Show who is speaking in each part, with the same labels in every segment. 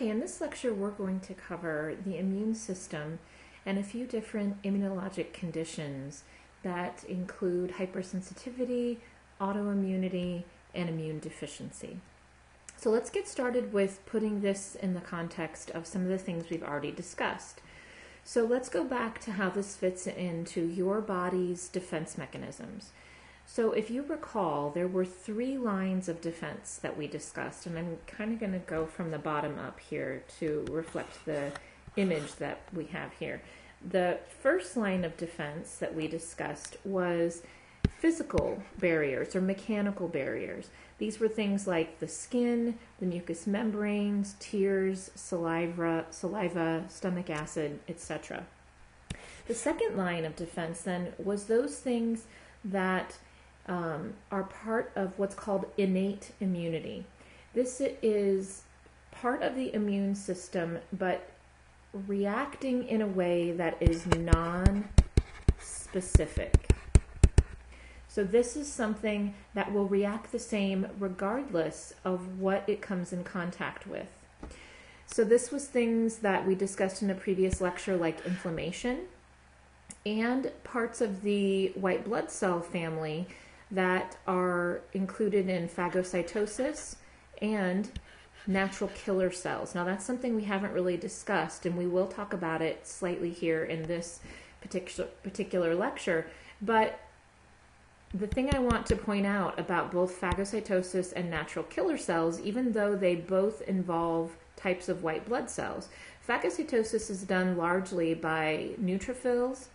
Speaker 1: Okay, in this lecture, we're going to cover the immune system and a few different immunologic conditions that include hypersensitivity, autoimmunity, and immune deficiency. So let's get started with putting this in the context of some of the things we've already discussed. So let's go back to how this fits into your body's defense mechanisms. So if you recall, there were three lines of defense that we discussed, and I'm kind of going to go from the bottom up here to reflect the image that we have here. The first line of defense that we discussed was physical barriers or mechanical barriers. These were things like the skin, the mucous membranes, tears, saliva, saliva, stomach acid, etc. The second line of defense then was those things that um, are part of what's called innate immunity. This is part of the immune system, but reacting in a way that is non specific. So, this is something that will react the same regardless of what it comes in contact with. So, this was things that we discussed in a previous lecture, like inflammation and parts of the white blood cell family that are included in phagocytosis and natural killer cells. Now, that's something we haven't really discussed, and we will talk about it slightly here in this particular, particular lecture. But the thing I want to point out about both phagocytosis and natural killer cells, even though they both involve types of white blood cells, phagocytosis is done largely by neutrophils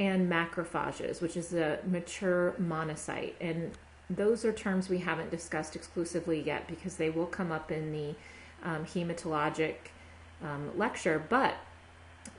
Speaker 1: and macrophages, which is a mature monocyte. And those are terms we haven't discussed exclusively yet because they will come up in the um, hematologic um, lecture. But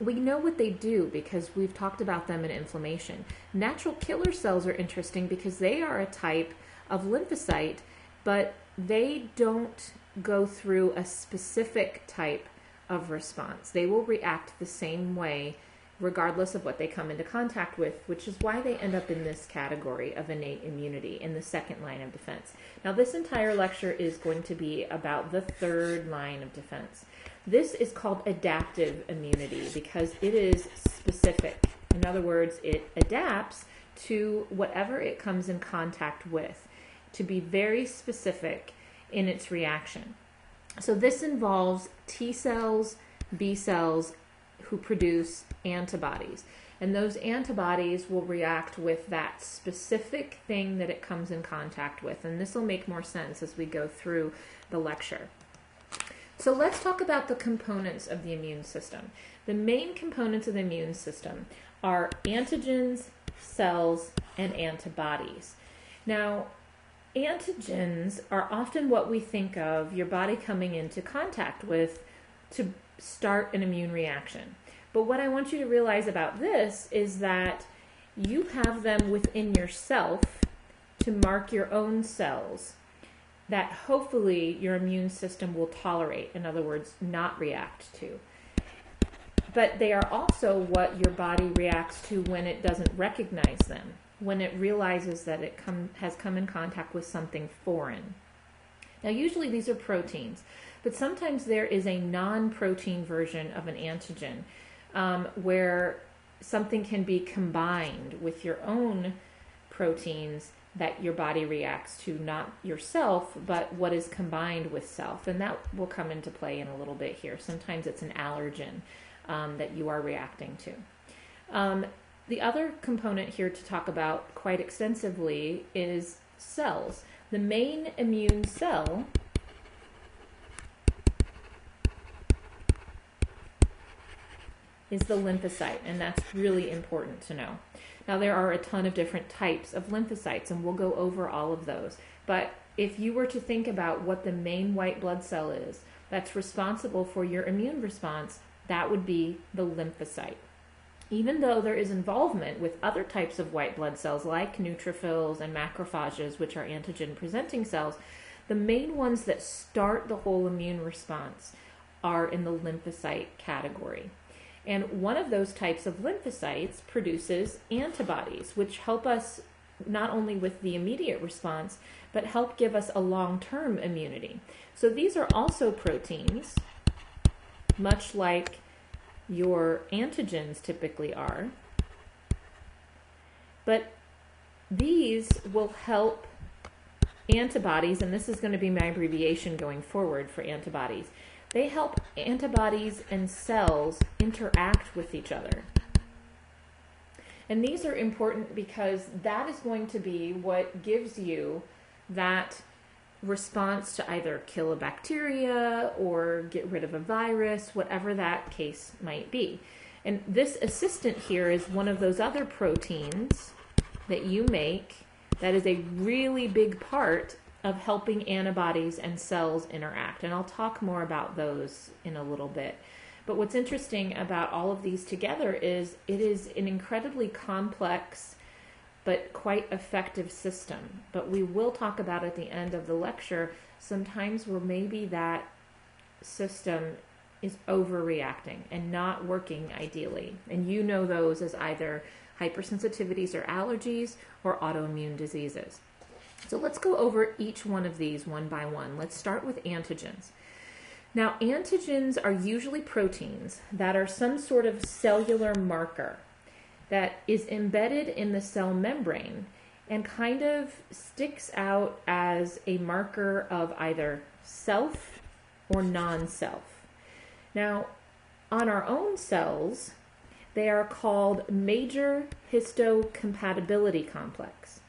Speaker 1: we know what they do because we've talked about them in inflammation. Natural killer cells are interesting because they are a type of lymphocyte, but they don't go through a specific type of response. They will react the same way regardless of what they come into contact with, which is why they end up in this category of innate immunity in the second line of defense. Now, this entire lecture is going to be about the third line of defense. This is called adaptive immunity because it is specific. In other words, it adapts to whatever it comes in contact with to be very specific in its reaction. So, this involves T cells, B cells, who produce antibodies. And those antibodies will react with that specific thing that it comes in contact with. And this will make more sense as we go through the lecture. So let's talk about the components of the immune system. The main components of the immune system are antigens, cells, and antibodies. Now, antigens are often what we think of your body coming into contact with to start an immune reaction. But what I want you to realize about this is that you have them within yourself to mark your own cells that hopefully your immune system will tolerate, in other words, not react to. But they are also what your body reacts to when it doesn't recognize them, when it realizes that it come, has come in contact with something foreign. Now, usually these are proteins, but sometimes there is a non protein version of an antigen um, where something can be combined with your own proteins that your body reacts to, not yourself, but what is combined with self. And that will come into play in a little bit here. Sometimes it's an allergen um, that you are reacting to. Um, the other component here to talk about quite extensively is cells. The main immune cell is the lymphocyte, and that's really important to know. Now, there are a ton of different types of lymphocytes, and we'll go over all of those. But if you were to think about what the main white blood cell is that's responsible for your immune response, that would be the lymphocyte. Even though there is involvement with other types of white blood cells like neutrophils and macrophages, which are antigen presenting cells, the main ones that start the whole immune response are in the lymphocyte category. And one of those types of lymphocytes produces antibodies, which help us not only with the immediate response, but help give us a long term immunity. So these are also proteins much like your antigens typically are. But these will help antibodies, and this is going to be my abbreviation going forward for antibodies. They help antibodies and cells interact with each other. And these are important because that is going to be what gives you that response to either kill a bacteria or get rid of a virus, whatever that case might be. And this assistant here is one of those other proteins that you make that is a really big part of helping antibodies and cells interact. And I'll talk more about those in a little bit. But what's interesting about all of these together is it is an incredibly complex but quite effective system. But we will talk about at the end of the lecture sometimes where maybe that system is overreacting and not working ideally. And you know those as either hypersensitivities or allergies or autoimmune diseases. So let's go over each one of these one by one. Let's start with antigens. Now, antigens are usually proteins that are some sort of cellular marker that is embedded in the cell membrane and kind of sticks out as a marker of either self or non self. Now, on our own cells, they are called major histocompatibility complex.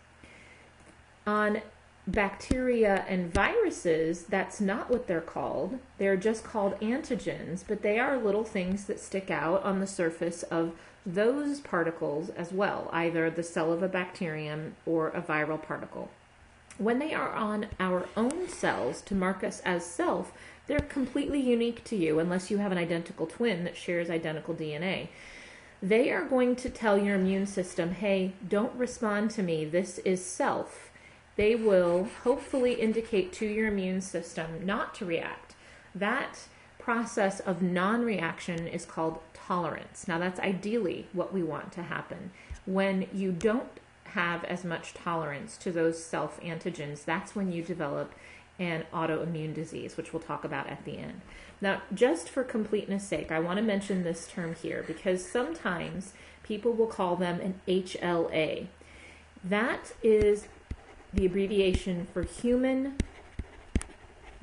Speaker 1: On bacteria and viruses, that's not what they're called. They're just called antigens, but they are little things that stick out on the surface of those particles as well, either the cell of a bacterium or a viral particle. When they are on our own cells to mark us as self, they're completely unique to you unless you have an identical twin that shares identical DNA. They are going to tell your immune system, hey, don't respond to me. This is self. They will hopefully indicate to your immune system not to react. That process of non reaction is called tolerance. Now, that's ideally what we want to happen. When you don't have as much tolerance to those self antigens, that's when you develop an autoimmune disease, which we'll talk about at the end. Now, just for completeness sake, I want to mention this term here because sometimes people will call them an HLA. That is the abbreviation for human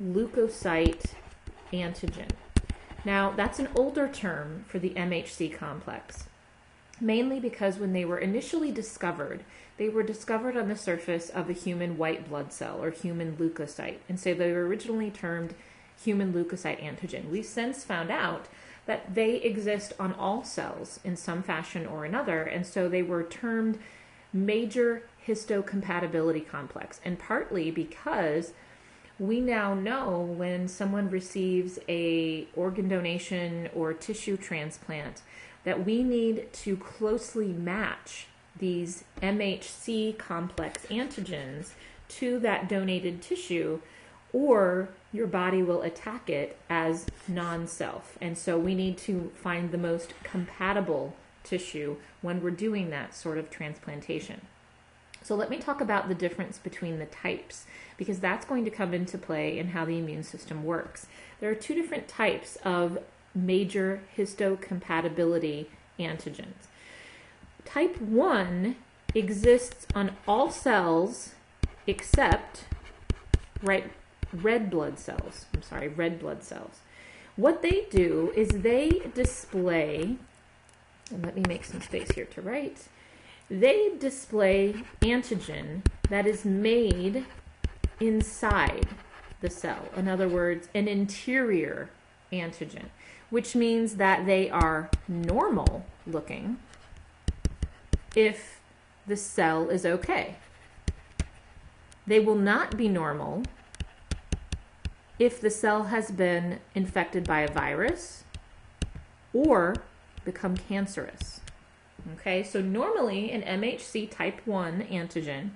Speaker 1: leukocyte antigen. Now, that's an older term for the MHC complex, mainly because when they were initially discovered, they were discovered on the surface of a human white blood cell or human leukocyte, and so they were originally termed human leukocyte antigen. We've since found out that they exist on all cells in some fashion or another, and so they were termed major histocompatibility complex, and partly because we now know when someone receives a organ donation or tissue transplant that we need to closely match these MHC complex antigens to that donated tissue or your body will attack it as non-self. And so we need to find the most compatible tissue when we're doing that sort of transplantation. So let me talk about the difference between the types because that's going to come into play in how the immune system works. There are two different types of major histocompatibility antigens. Type 1 exists on all cells except right red blood cells. I'm sorry, red blood cells. What they do is they display and let me make some space here to write they display antigen that is made inside the cell. In other words, an interior antigen, which means that they are normal looking if the cell is okay. They will not be normal if the cell has been infected by a virus or become cancerous. Okay, so normally an MHC type 1 antigen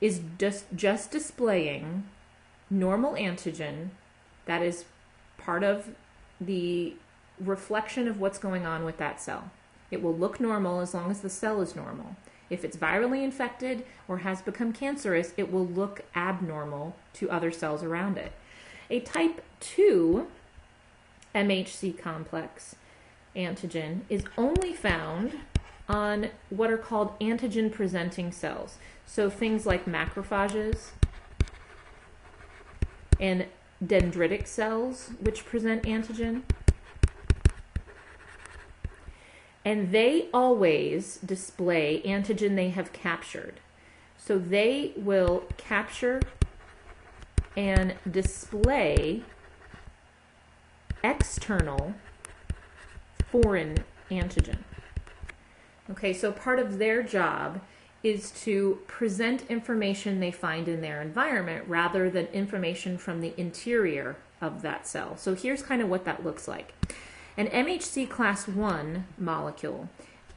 Speaker 1: is just, just displaying normal antigen that is part of the reflection of what's going on with that cell. It will look normal as long as the cell is normal. If it's virally infected or has become cancerous, it will look abnormal to other cells around it. A type 2 MHC complex antigen is only found on what are called antigen presenting cells. So things like macrophages and dendritic cells, which present antigen. And they always display antigen they have captured. So they will capture and display external foreign antigen. Okay, so part of their job is to present information they find in their environment rather than information from the interior of that cell. So here's kind of what that looks like. An MHC class 1 molecule,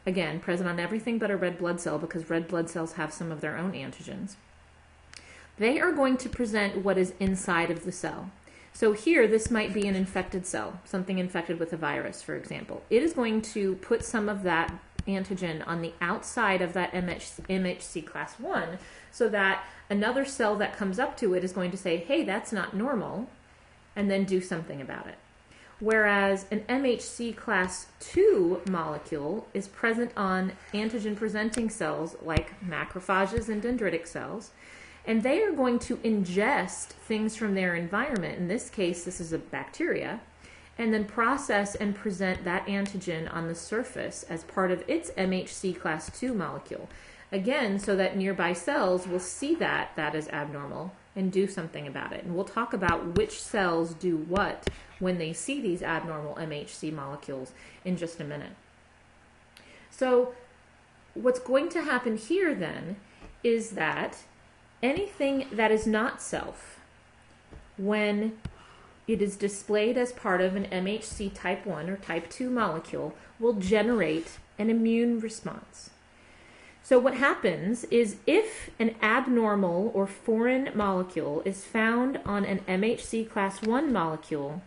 Speaker 1: again, present on everything but a red blood cell because red blood cells have some of their own antigens, they are going to present what is inside of the cell. So here, this might be an infected cell, something infected with a virus, for example. It is going to put some of that antigen on the outside of that MH, MHC class 1 so that another cell that comes up to it is going to say, hey, that's not normal, and then do something about it. Whereas an MHC class 2 molecule is present on antigen presenting cells like macrophages and dendritic cells, and they are going to ingest things from their environment. In this case, this is a bacteria and then process and present that antigen on the surface as part of its MHC class 2 molecule. Again, so that nearby cells will see that that is abnormal and do something about it. And we'll talk about which cells do what when they see these abnormal MHC molecules in just a minute. So, what's going to happen here then is that anything that is not self, when it is displayed as part of an MHC type 1 or type 2 molecule, will generate an immune response. So, what happens is if an abnormal or foreign molecule is found on an MHC class 1 molecule,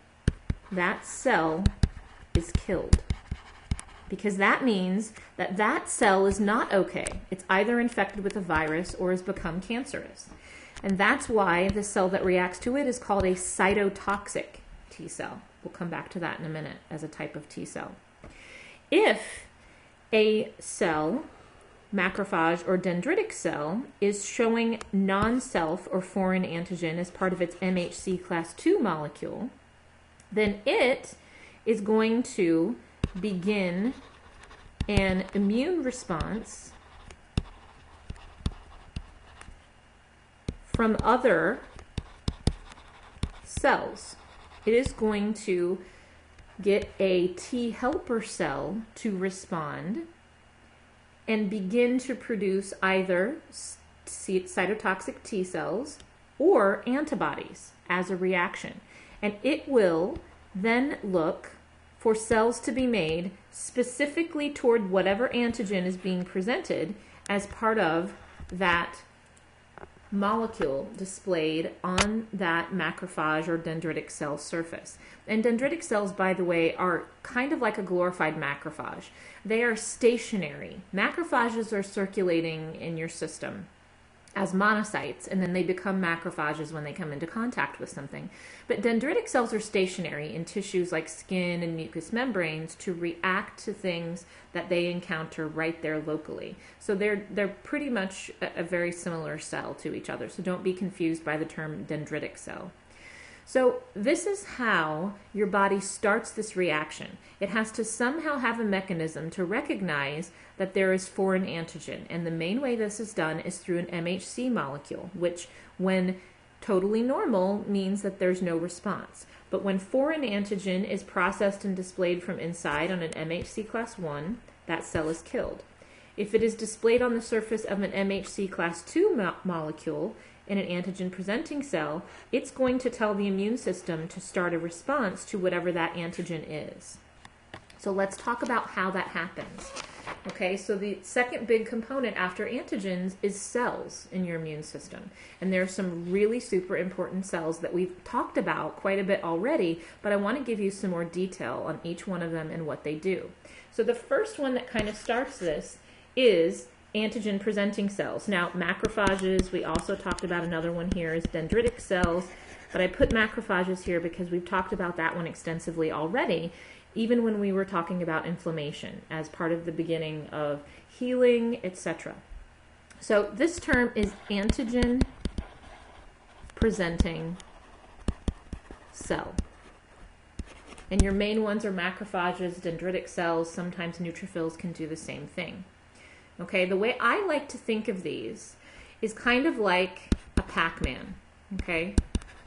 Speaker 1: that cell is killed. Because that means that that cell is not okay. It's either infected with a virus or has become cancerous. And that's why the cell that reacts to it is called a cytotoxic T cell. We'll come back to that in a minute as a type of T cell. If a cell, macrophage or dendritic cell, is showing non self or foreign antigen as part of its MHC class 2 molecule, then it is going to begin an immune response from other cells. It is going to get a T helper cell to respond and begin to produce either cytotoxic T cells or antibodies as a reaction. And it will then look for cells to be made specifically toward whatever antigen is being presented as part of that molecule displayed on that macrophage or dendritic cell surface. And dendritic cells, by the way, are kind of like a glorified macrophage. They are stationary. Macrophages are circulating in your system as monocytes, and then they become macrophages when they come into contact with something. But dendritic cells are stationary in tissues like skin and mucous membranes to react to things that they encounter right there locally. So they're they're pretty much a, a very similar cell to each other. So don't be confused by the term dendritic cell. So, this is how your body starts this reaction. It has to somehow have a mechanism to recognize that there is foreign antigen. And the main way this is done is through an MHC molecule, which, when totally normal, means that there's no response. But when foreign antigen is processed and displayed from inside on an MHC class 1, that cell is killed. If it is displayed on the surface of an MHC class 2 mo- molecule, in an antigen presenting cell, it's going to tell the immune system to start a response to whatever that antigen is. So let's talk about how that happens. Okay, so the second big component after antigens is cells in your immune system. And there are some really super important cells that we've talked about quite a bit already, but I want to give you some more detail on each one of them and what they do. So the first one that kind of starts this is antigen presenting cells. Now, macrophages, we also talked about another one here is dendritic cells, but I put macrophages here because we've talked about that one extensively already, even when we were talking about inflammation as part of the beginning of healing, etc. So this term is antigen presenting cell. And your main ones are macrophages, dendritic cells, sometimes neutrophils can do the same thing. Okay, the way I like to think of these is kind of like a Pac Man. Okay,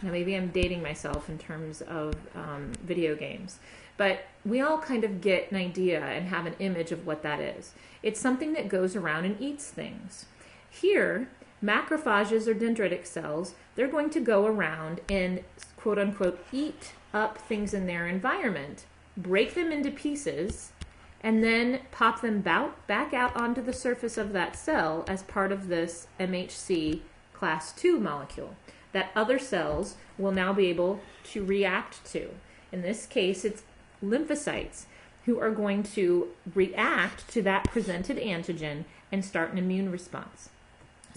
Speaker 1: now maybe I'm dating myself in terms of um, video games, but we all kind of get an idea and have an image of what that is. It's something that goes around and eats things. Here, macrophages or dendritic cells, they're going to go around and quote unquote eat up things in their environment, break them into pieces, and then pop them back out onto the surface of that cell as part of this MHC class 2 molecule that other cells will now be able to react to. In this case, it's lymphocytes who are going to react to that presented antigen and start an immune response.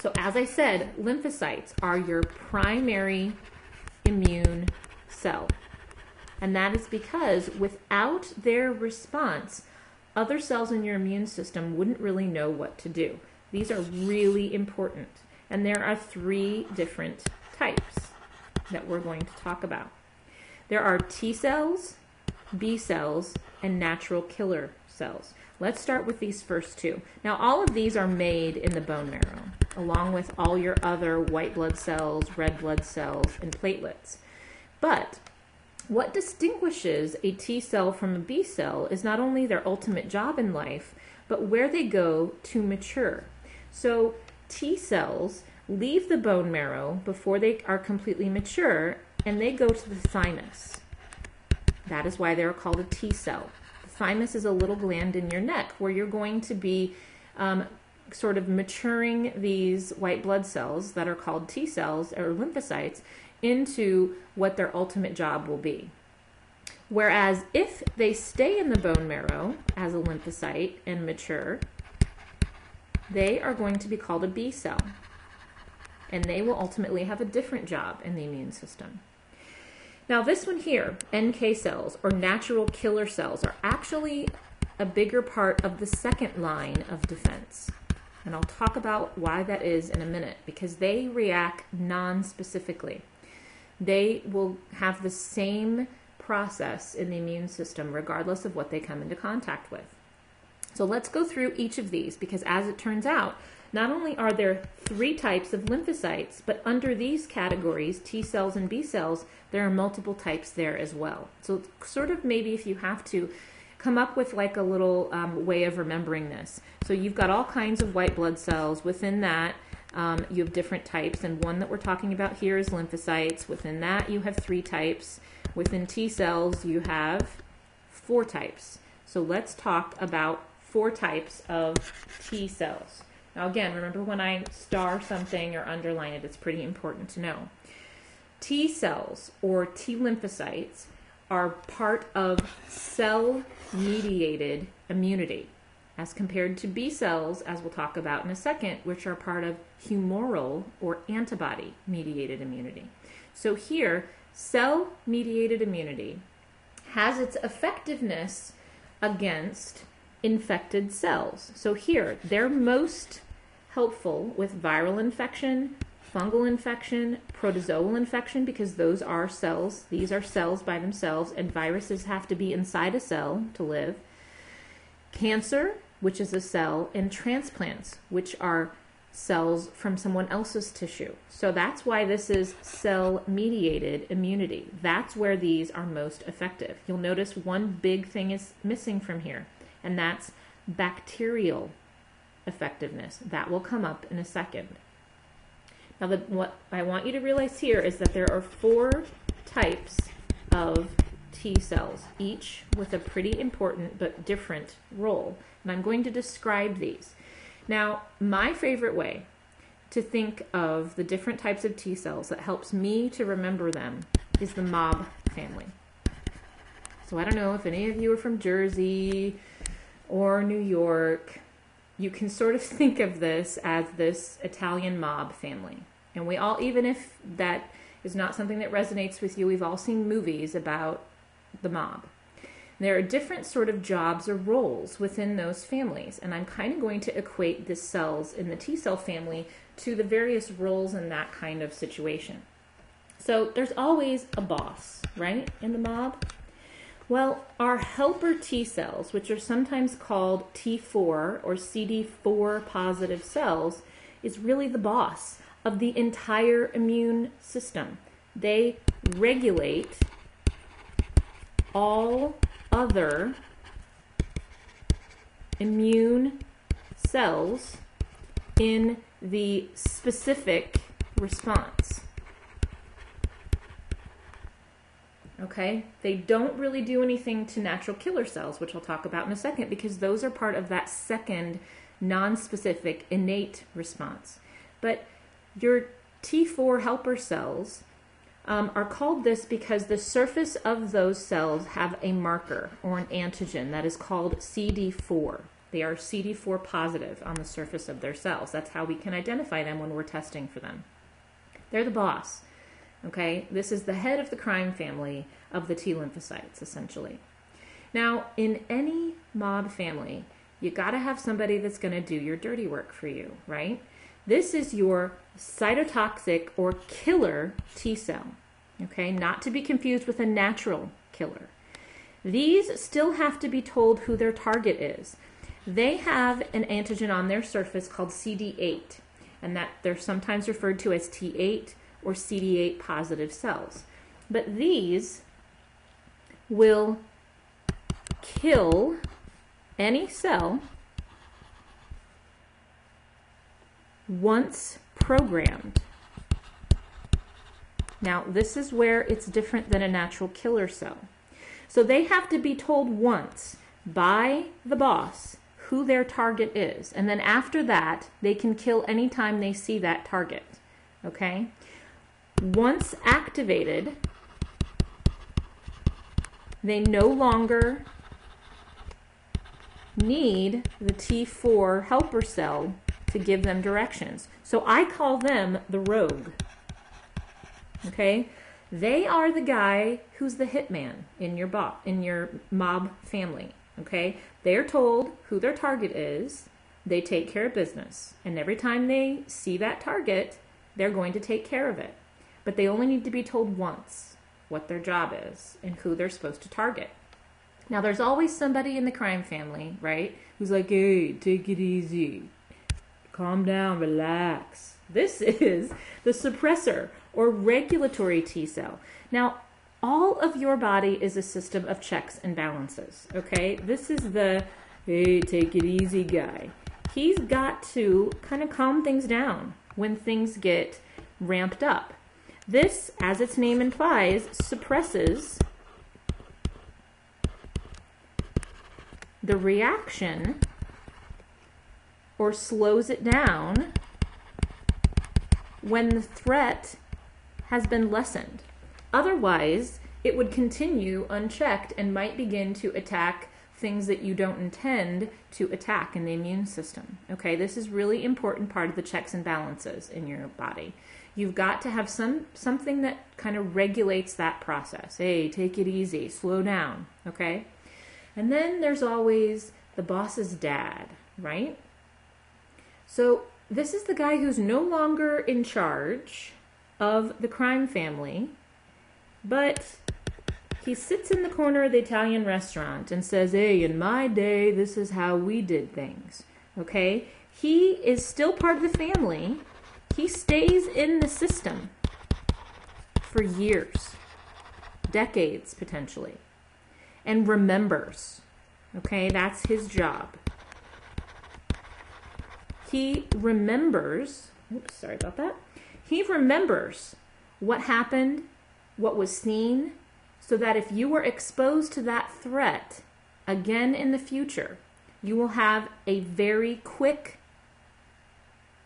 Speaker 1: So, as I said, lymphocytes are your primary immune cell. And that is because without their response, other cells in your immune system wouldn't really know what to do. These are really important. And there are three different types that we're going to talk about. There are T cells, B cells, and natural killer cells. Let's start with these first two. Now, all of these are made in the bone marrow, along with all your other white blood cells, red blood cells, and platelets. But what distinguishes a T cell from a B cell is not only their ultimate job in life, but where they go to mature. So, T cells leave the bone marrow before they are completely mature and they go to the thymus. That is why they're called a T cell. The thymus is a little gland in your neck where you're going to be um, sort of maturing these white blood cells that are called T cells or lymphocytes into what their ultimate job will be. Whereas if they stay in the bone marrow as a lymphocyte and mature, they are going to be called a B cell. And they will ultimately have a different job in the immune system. Now, this one here, NK cells or natural killer cells, are actually a bigger part of the second line of defense. And I'll talk about why that is in a minute because they react non specifically they will have the same process in the immune system regardless of what they come into contact with. So let's go through each of these because as it turns out, not only are there three types of lymphocytes, but under these categories, T cells and B cells, there are multiple types there as well. So, sort of maybe if you have to come up with like a little um, way of remembering this. So, you've got all kinds of white blood cells. Within that, um, you have different types, and one that we're talking about here is lymphocytes. Within that, you have three types. Within T cells, you have four types. So let's talk about four types of T cells. Now, again, remember when I star something or underline it, it's pretty important to know. T cells or T lymphocytes are part of cell mediated immunity as compared to B cells, as we'll talk about in a second, which are part of humoral or antibody mediated immunity. So here, cell mediated immunity has its effectiveness against infected cells. So here, they're most helpful with viral infection, fungal infection, protozoal infection, because those are cells. These are cells by themselves, and viruses have to be inside a cell to live. Cancer, which is a cell, and transplants, which are cells from someone else's tissue. So that's why this is cell mediated immunity. That's where these are most effective. You'll notice one big thing is missing from here, and that's bacterial effectiveness. That will come up in a second. Now, the, what I want you to realize here is that there are four types of T cells, each with a pretty important but different role. And I'm going to describe these. Now, my favorite way to think of the different types of T cells that helps me to remember them is the mob family. So I don't know if any of you are from Jersey or New York. you can sort of think of this as this Italian mob family. And we all, even if that is not something that resonates with you, we've all seen movies about the mob. There are different sort of jobs or roles within those families, and I'm kind of going to equate the cells in the T cell family to the various roles in that kind of situation. So there's always a boss, right, in the mob? Well, our helper T cells, which are sometimes called T4 or CD4 positive cells, is really the boss of the entire immune system. They regulate all other immune cells in the specific response. Okay? They don't really do anything to natural killer cells, which I'll talk about in a second, because those are part of that second non specific innate response. But your T4 helper cells um, are called this because the surface of those cells have a marker or an antigen that is called CD4. They are CD4 positive on the surface of their cells. That's how we can identify them when we're testing for them. They're the boss. Okay, this is the head of the crime family of the T lymphocytes, essentially. Now, in any mob family, you got to have somebody that's to do your dirty work for you, right? This is your cytotoxic or killer T cell, okay? Not to be confused with a natural killer. These still have to be told who their target is. They have an antigen on their surface called CD8, and that they're sometimes referred to as T8 or CD8 positive cells. But these will kill any cell once programmed. Now, this is where it's different than a natural killer cell. So they have to be told once by the boss who their target is. And then after that, they can kill anytime they see that target. Okay? Once activated, they no longer need the T4 helper cell to give them directions. So I call them the rogue. Okay? They are the guy who's the hitman in your bo- in your mob family. Okay? They're told who their target is. They take care of business. And every time they see that target, they're going to take care of it but they only need to be told once what their job is and who they're supposed to target. Now, there's always somebody in the crime family, right, who's like, hey, take it easy, calm down, relax. This is the suppressor or regulatory T cell. Now, all of your body is a system of checks and balances, okay? This is the, hey, take it easy guy. He's got to kind of calm things down when things get ramped up. This, as its name implies, suppresses the reaction or slows it down when the threat has been lessened. Otherwise, it would continue unchecked and might begin to attack things that you don't intend to attack in the immune system. Okay, this is really important part of the checks and balances in your body. You've got to have some something that kind of regulates that process. Hey, take it easy, slow down, okay? And then there's always the boss's dad, right? So this is the guy who's no longer in charge of the crime family, but he sits in the corner of the Italian restaurant and says, Hey, in my day, this is how we did things. Okay? He is still part of the family, he stays in the system for years, decades potentially, and remembers. Okay, that's his job. He remembers, oops, sorry about that. He remembers what happened, what was seen, so that if you were exposed to that threat again in the future, you will have a very quick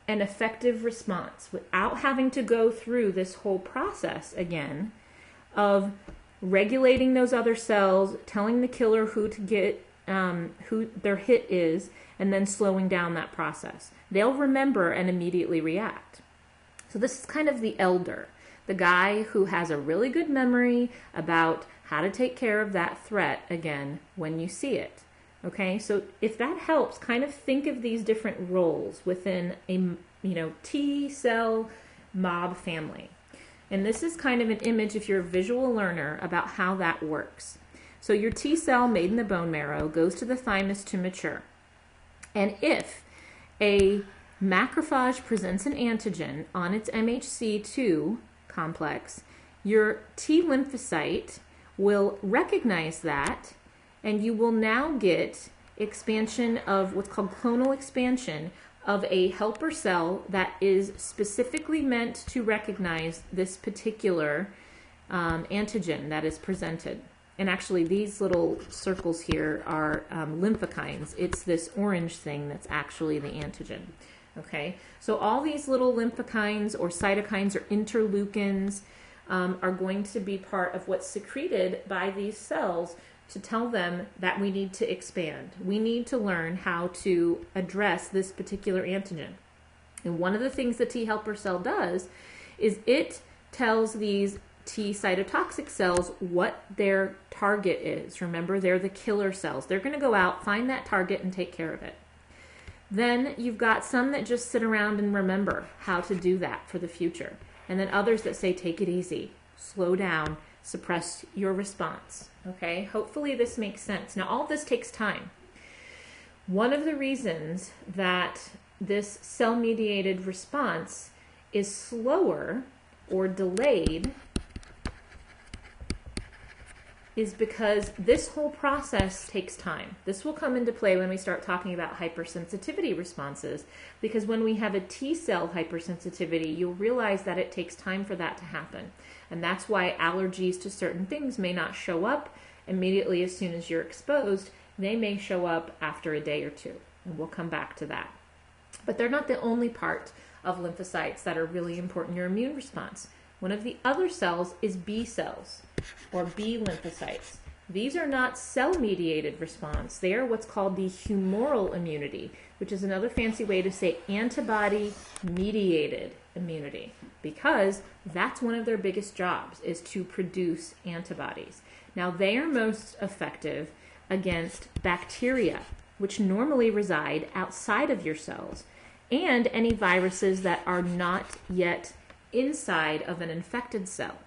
Speaker 1: an effective response without having to go through this whole process again of regulating those other cells, telling the killer who to get um, who their hit is and then slowing down that process. They'll remember and immediately react. So, this is kind of the elder, the guy who has a really good memory about how to take care of that threat again when you see it. Okay, so if that helps, kind of think of these different roles within a you know T cell mob family. And this is kind of an image, if you're a visual learner, about how that works. So your T cell made in the bone marrow goes to the thymus to mature. And if a macrophage presents an antigen on its MHC2 complex, your T lymphocyte will recognize that and you will now get expansion of what's called clonal expansion of a helper cell that is specifically meant to recognize this particular um, antigen that is presented. And actually, these little circles here are um, lymphokines. It's this orange thing that's actually the antigen. Okay, so all these little lymphokines or cytokines or interleukins um, are going to be part of what's secreted by these cells to tell them that we need to expand. We need to learn how to address this particular antigen. And one of the things the T helper cell does is it tells these T cytotoxic cells what their target is. Remember, they're the killer cells. They're going to go out, find that target, and take care of it. Then you've got some that just sit around and remember how to do that for the future. And then others that say, take it easy, slow down, suppress your response. Okay, hopefully this makes sense. Now, all this takes time. One of the reasons that this cell mediated response is slower or delayed is because this whole process takes time. This will come into play when we start talking about hypersensitivity responses, because when we have a T cell hypersensitivity, you'll realize that it takes time for that to happen. And that's why allergies to certain things may not show up immediately as soon as you're exposed. They may show up after a day or two. And we'll come back to that. But they're not the only part of lymphocytes that are really important in your immune response. One of the other cells is B cells or B lymphocytes. These are not cell mediated response. They are what's called the humoral immunity, which is another fancy way to say antibody mediated immunity because that's one of their biggest jobs is to produce antibodies. Now they are most effective against bacteria, which normally reside outside of your cells, and any viruses that are not yet inside of an infected cell.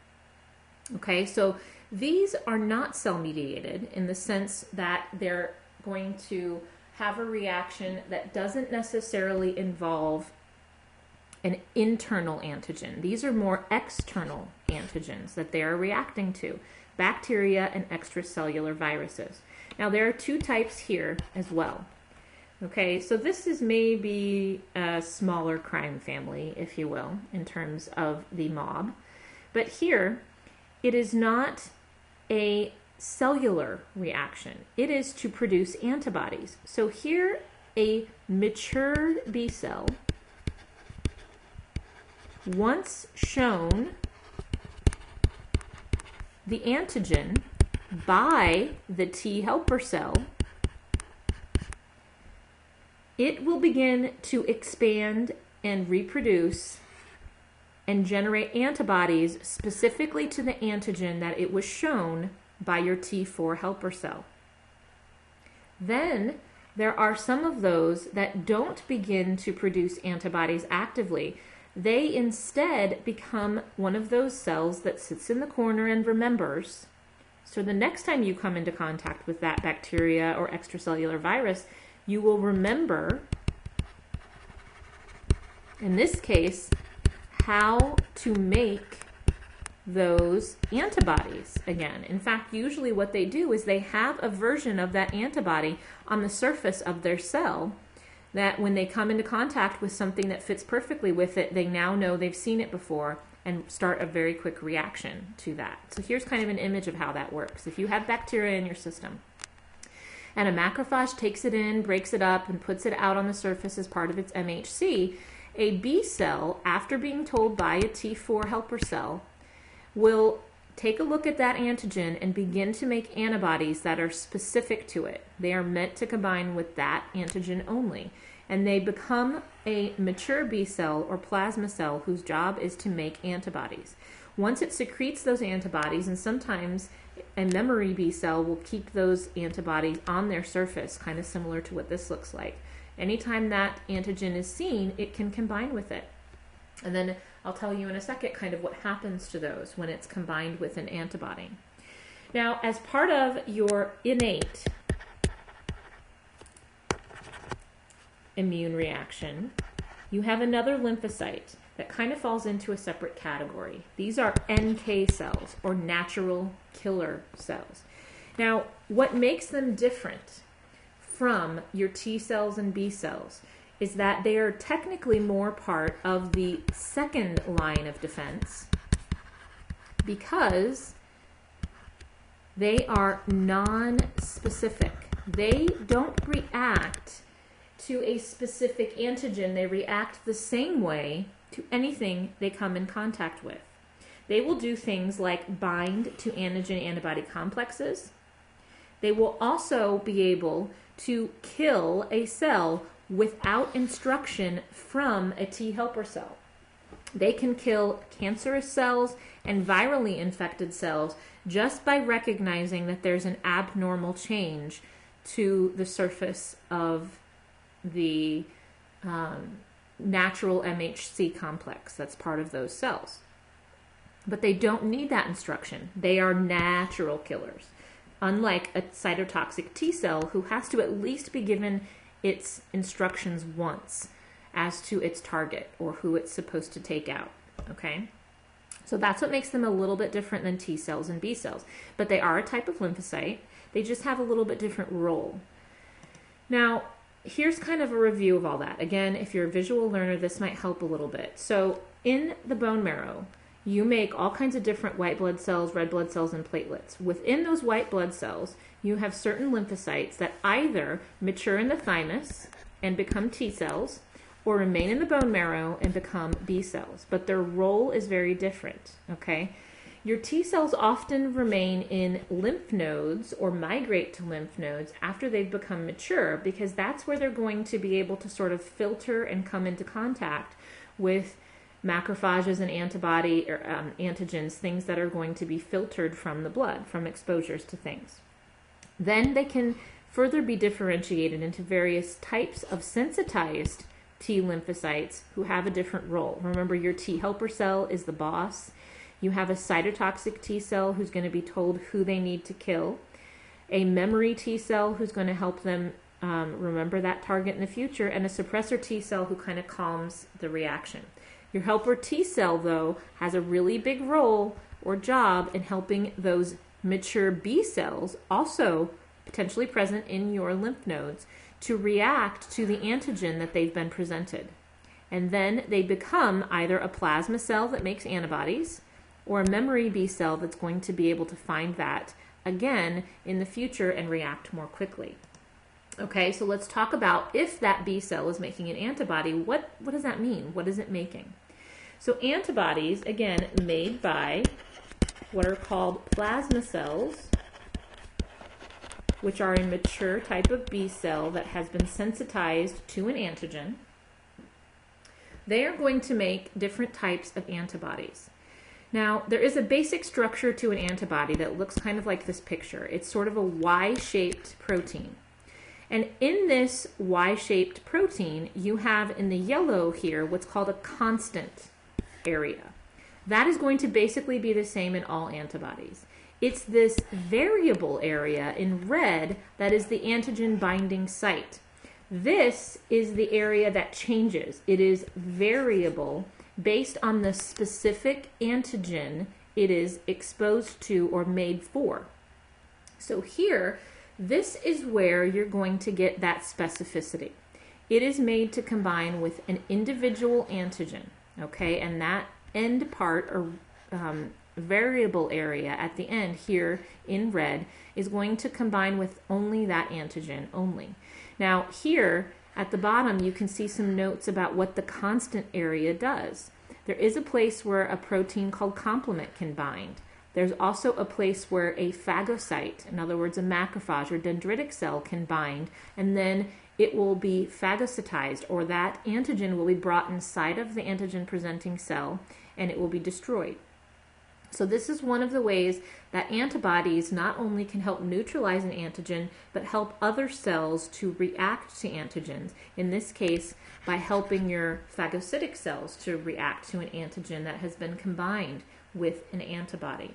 Speaker 1: Okay, so these are not cell mediated in the sense that they're going to have a reaction that doesn't necessarily involve an internal antigen. These are more external antigens that they are reacting to bacteria and extracellular viruses. Now, there are two types here as well. Okay, so this is maybe a smaller crime family, if you will, in terms of the mob. But here, it is not a cellular reaction, it is to produce antibodies. So here, a mature B cell, once shown the antigen by the T helper cell, it will begin to expand and reproduce and generate antibodies specifically to the antigen that it was shown by your T4 helper cell. Then there are some of those that don't begin to produce antibodies actively. They instead become one of those cells that sits in the corner and remembers. So the next time you come into contact with that bacteria or extracellular virus, you will remember, in this case, how to make those antibodies again. In fact, usually what they do is they have a version of that antibody on the surface of their cell that when they come into contact with something that fits perfectly with it, they now know they've seen it before and start a very quick reaction to that. So here's kind of an image of how that works. If you have bacteria in your system and a macrophage takes it in, breaks it up, and puts it out on the surface as part of its MHC, a B cell, after being told by a T4 helper cell, will take a look at that antigen and begin to make antibodies that are specific to it. They are meant to combine with that antigen only. And they become a mature B cell or plasma cell whose job is to make antibodies. Once it secretes those antibodies, and sometimes a memory B cell will keep those antibodies on their surface, kind of similar to what this looks like. Anytime that antigen is seen, it can combine with it. And then I'll tell you in a second kind of what happens to those when it's combined with an antibody. Now, as part of your innate immune reaction, you have another lymphocyte that kind of falls into a separate category. These are NK cells or natural killer cells. Now, what makes them different from your T cells and B cells is that they are technically more part of the second line of defense because they are non specific. They don't react to a specific antigen, they react the same way to anything they come in contact with. They will do things like bind to antigen antibody complexes. They will also be able to kill a cell without instruction from a T helper cell. They can kill cancerous cells and virally infected cells just by recognizing that there's an abnormal change to the surface of the um, natural MHC complex that's part of those cells. But they don't need that instruction. They are natural killers, unlike a cytotoxic T cell who has to at least be given its instructions once as to its target or who it's supposed to take out. Okay? So that's what makes them a little bit different than T cells and B cells. But they are a type of lymphocyte, they just have a little bit different role. Now, here's kind of a review of all that. Again, if you're a visual learner, this might help a little bit. So, in the bone marrow, you make all kinds of different white blood cells, red blood cells, and platelets. Within those white blood cells, you have certain lymphocytes that either mature in the thymus and become T cells or remain in the bone marrow and become B cells, but their role is very different, okay? Your T cells often remain in lymph nodes or migrate to lymph nodes after they've become mature because that's where they're going to be able to sort of filter and come into contact with macrophages and antibody or um, antigens, things that are going to be filtered from the blood from exposures to things. Then they can further be differentiated into various types of sensitized T lymphocytes who have a different role. Remember, your T helper cell is the boss. You have a cytotoxic T cell who's going to be told who they need to kill, a memory T cell who's going to help them um, remember that target in the future, and a suppressor T cell who kind of calms the reaction. Your helper T cell, though, has a really big role or job in helping those mature B cells, also potentially present in your lymph nodes, to react to the antigen that they've been presented. And then they become either a plasma cell that makes antibodies or a memory B cell that's going to be able to find that again in the future and react more quickly. Okay, so let's talk about if that B cell is making an antibody, what, what does that mean? What is it making? So antibodies, again, made by what are called plasma cells, which are a mature type of B cell that has been sensitized to an antigen. They are going to make different types of antibodies. Now, there is a basic structure to an antibody that looks kind of like this picture. It's sort of a Y-shaped protein. And in this Y-shaped protein, you have in the yellow here what's called a constant area. That is going to basically be the same in all antibodies. It's this variable area in red that is the antigen binding site. This is the area that changes. It is variable based on the specific antigen it is exposed to or made for. So here, this is where you're going to get that specificity. It is made to combine with an individual antigen, okay, and that end part or um, variable area at the end here in red is going to combine with only that antigen only. Now here at the bottom you can see some notes about what the constant area does. There is a place where a protein called complement can bind. There's also a place where a phagocyte, in other words, a macrophage or dendritic cell, can bind, and then it will be phagocytized, or that antigen will be brought inside of the antigen presenting cell and it will be destroyed. So, this is one of the ways that antibodies not only can help neutralize an antigen, but help other cells to react to antigens. In this case, by helping your phagocytic cells to react to an antigen that has been combined with an antibody.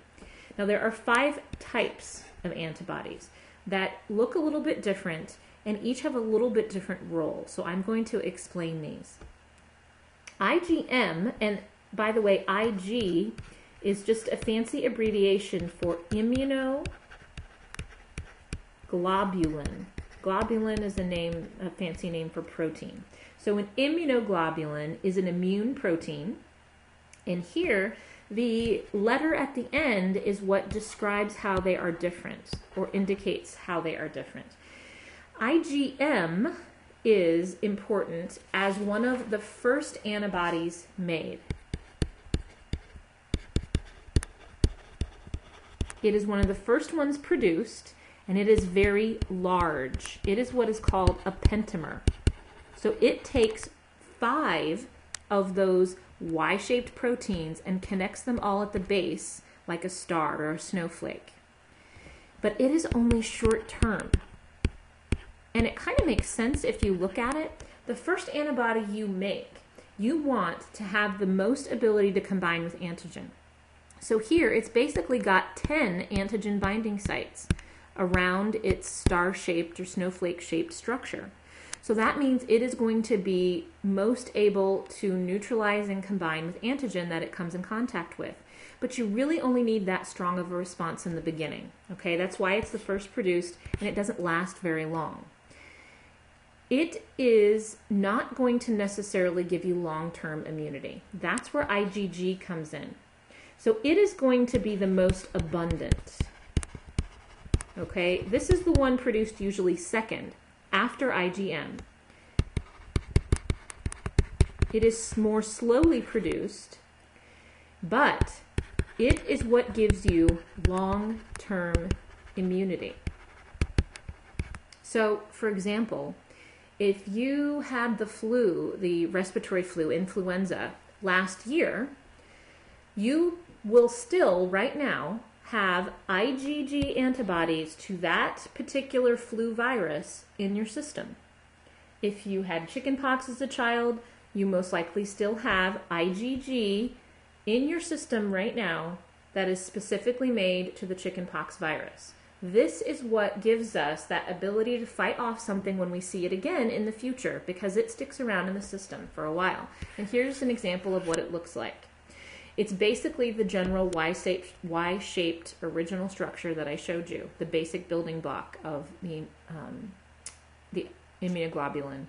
Speaker 1: Now, there are five types of antibodies that look a little bit different and each have a little bit different role. So, I'm going to explain these. IgM, and by the way, IG is just a fancy abbreviation for immunoglobulin. Globulin is a name, a fancy name for protein. So an immunoglobulin is an immune protein. And here, the letter at the end is what describes how they are different or indicates how they are different. IgM is important as one of the first antibodies made. It is one of the first ones produced, and it is very large. It is what is called a pentamer. So it takes five of those Y shaped proteins and connects them all at the base like a star or a snowflake. But it is only short term. And it kind of makes sense if you look at it. The first antibody you make, you want to have the most ability to combine with antigen. So here it's basically got 10 antigen binding sites around its star shaped or snowflake shaped structure. So that means it is going to be most able to neutralize and combine with antigen that it comes in contact with. But you really only need that strong of a response in the beginning. Okay, that's why it's the first produced and it doesn't last very long. It is not going to necessarily give you long term immunity. That's where IgG comes in. So it is going to be the most abundant. Okay, this is the one produced usually second after IgM. It is more slowly produced, but it is what gives you long term immunity. So, for example, if you had the flu, the respiratory flu, influenza, last year, you will still, right now, have IgG antibodies to that particular flu virus in your system. If you had chickenpox as a child, you most likely still have IgG in your system right now that is specifically made to the chickenpox virus. This is what gives us that ability to fight off something when we see it again in the future because it sticks around in the system for a while. And here's an example of what it looks like. It's basically the general Y-shaped, original structure that I showed you, the basic building block of the, um, the immunoglobulin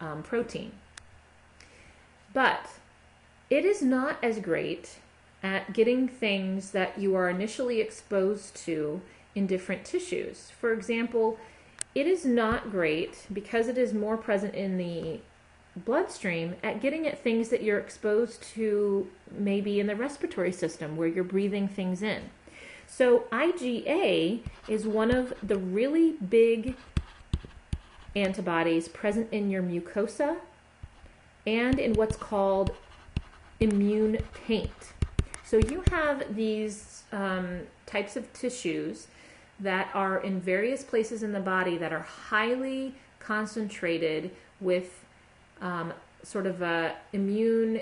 Speaker 1: um, protein. But it is not as great at getting things that you are initially exposed to in different tissues. For example, it is not great because it is more present in the bloodstream at getting at things that you're exposed to maybe in the respiratory system where you're breathing things in. So, IgA is one of the really big antibodies present in your mucosa and in what's called immune paint. So, you have these um, types of tissues that are in various places in the body that are highly concentrated with um, sort of a immune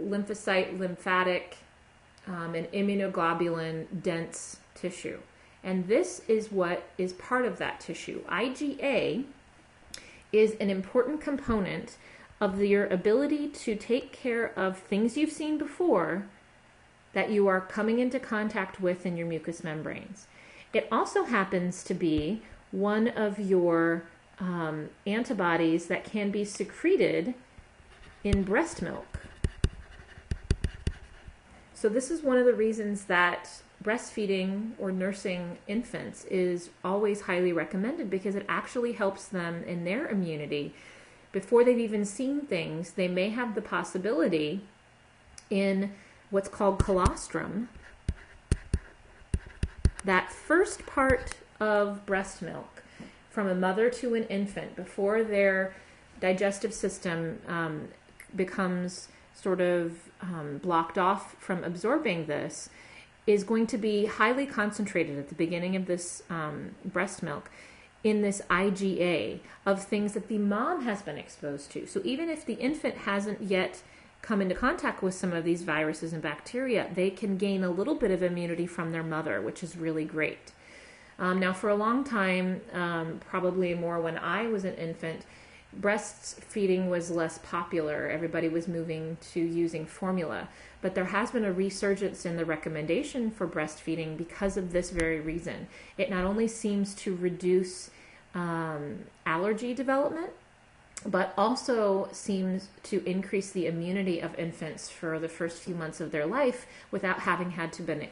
Speaker 1: lymphocyte, lymphatic, um, and immunoglobulin dense tissue. And this is what is part of that tissue. IgA is an important component of your ability to take care of things you've seen before that you are coming into contact with in your mucous membranes. It also happens to be one of your um, antibodies that can be secreted in breast milk. So, this is one of the reasons that breastfeeding or nursing infants is always highly recommended because it actually helps them in their immunity. Before they've even seen things, they may have the possibility in what's called colostrum that first part of breast milk from a mother to an infant before their digestive system um, becomes sort of um, blocked off from absorbing this is going to be highly concentrated at the beginning of this um, breast milk in this IgA of things that the mom has been exposed to. So even if the infant hasn't yet come into contact with some of these viruses and bacteria, they can gain a little bit of immunity from their mother, which is really great. Um, now, for a long time, um, probably more when I was an infant, breastfeeding was less popular. Everybody was moving to using formula. But there has been a resurgence in the recommendation for breastfeeding because of this very reason. It not only seems to reduce um, allergy development, but also seems to increase the immunity of infants for the first few months of their life without having had to been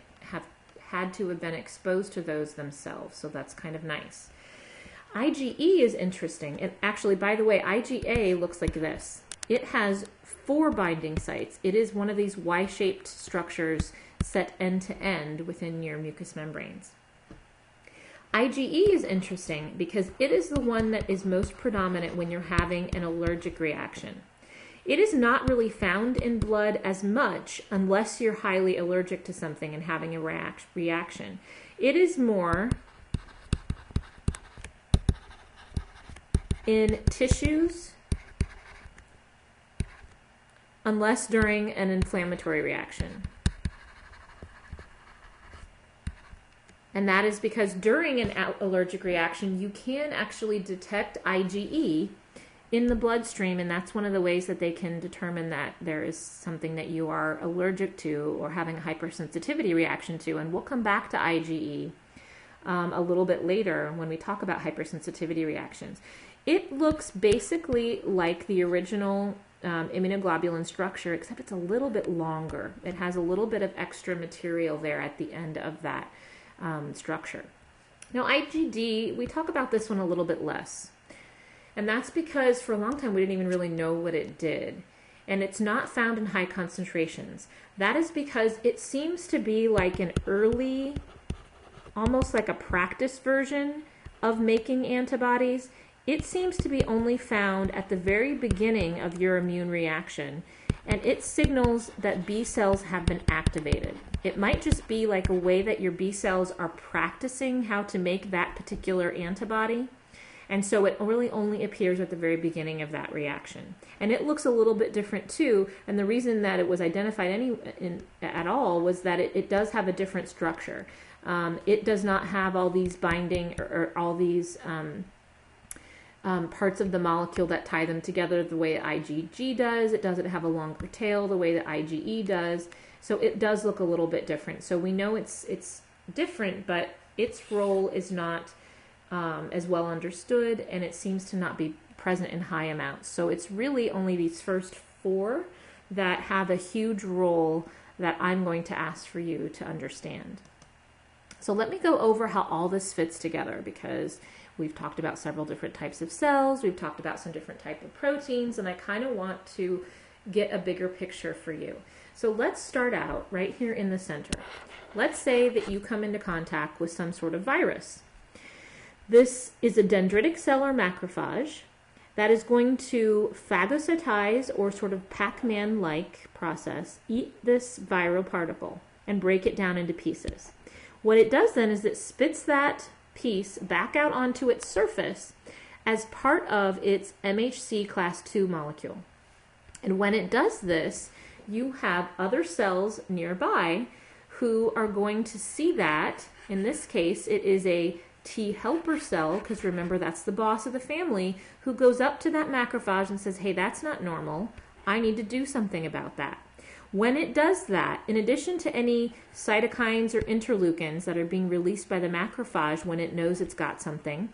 Speaker 1: had to have been exposed to those themselves. So that's kind of nice. IgE is interesting. And actually, by the way, IgA looks like this. It has four binding sites. It is one of these Y-shaped structures set end to end within your mucous membranes. IgE is interesting because it is the one that is most predominant when you're having an allergic reaction. It is not really found in blood as much unless you're highly allergic to something and having a react- reaction. It is more in tissues unless during an inflammatory reaction. And that is because during an allergic reaction, you can actually detect IgE in the bloodstream, and that's one of the ways that they can determine that there is something that you are allergic to or having a hypersensitivity reaction to. And we'll come back to IgE um, a little bit later when we talk about hypersensitivity reactions. It looks basically like the original um, immunoglobulin structure, except it's a little bit longer. It has a little bit of extra material there at the end of that um, structure. Now, IgD, we talk about this one a little bit less. And that's because for a long time we didn't even really know what it did. And it's not found in high concentrations. That is because it seems to be like an early, almost like a practice version of making antibodies. It seems to be only found at the very beginning of your immune reaction, and it signals that B cells have been activated. It might just be like a way that your B cells are practicing how to make that particular antibody. And so it really only appears at the very beginning of that reaction. And it looks a little bit different too. And the reason that it was identified any in, at all was that it, it does have a different structure. Um, it does not have all these binding or, or all these um, um, parts of the molecule that tie them together the way IgG does. It doesn't have a longer tail the way that IgE does. So it does look a little bit different. So we know it's it's different, but its role is not um, as well understood, and it seems to not be present in high amounts. So it's really only these first four that have a huge role that I'm going to ask for you to understand. So let me go over how all this fits together because We've talked about several different types of cells. We've talked about some different type of proteins, and I kind of want to get a bigger picture for you. So let's start out right here in the center. Let's say that you come into contact with some sort of virus. This is a dendritic cell or macrophage that is going to phagocytize or sort of Pac-Man like process, eat this viral particle and break it down into pieces. What it does then is it spits that piece back out onto its surface as part of its MHC class II molecule. And when it does this, you have other cells nearby who are going to see that. In this case, it is a T helper cell, because remember that's the boss of the family, who goes up to that macrophage and says, hey, that's not normal. I need to do something about that. When it does that, in addition to any cytokines or interleukins that are being released by the macrophage when it knows it's got something,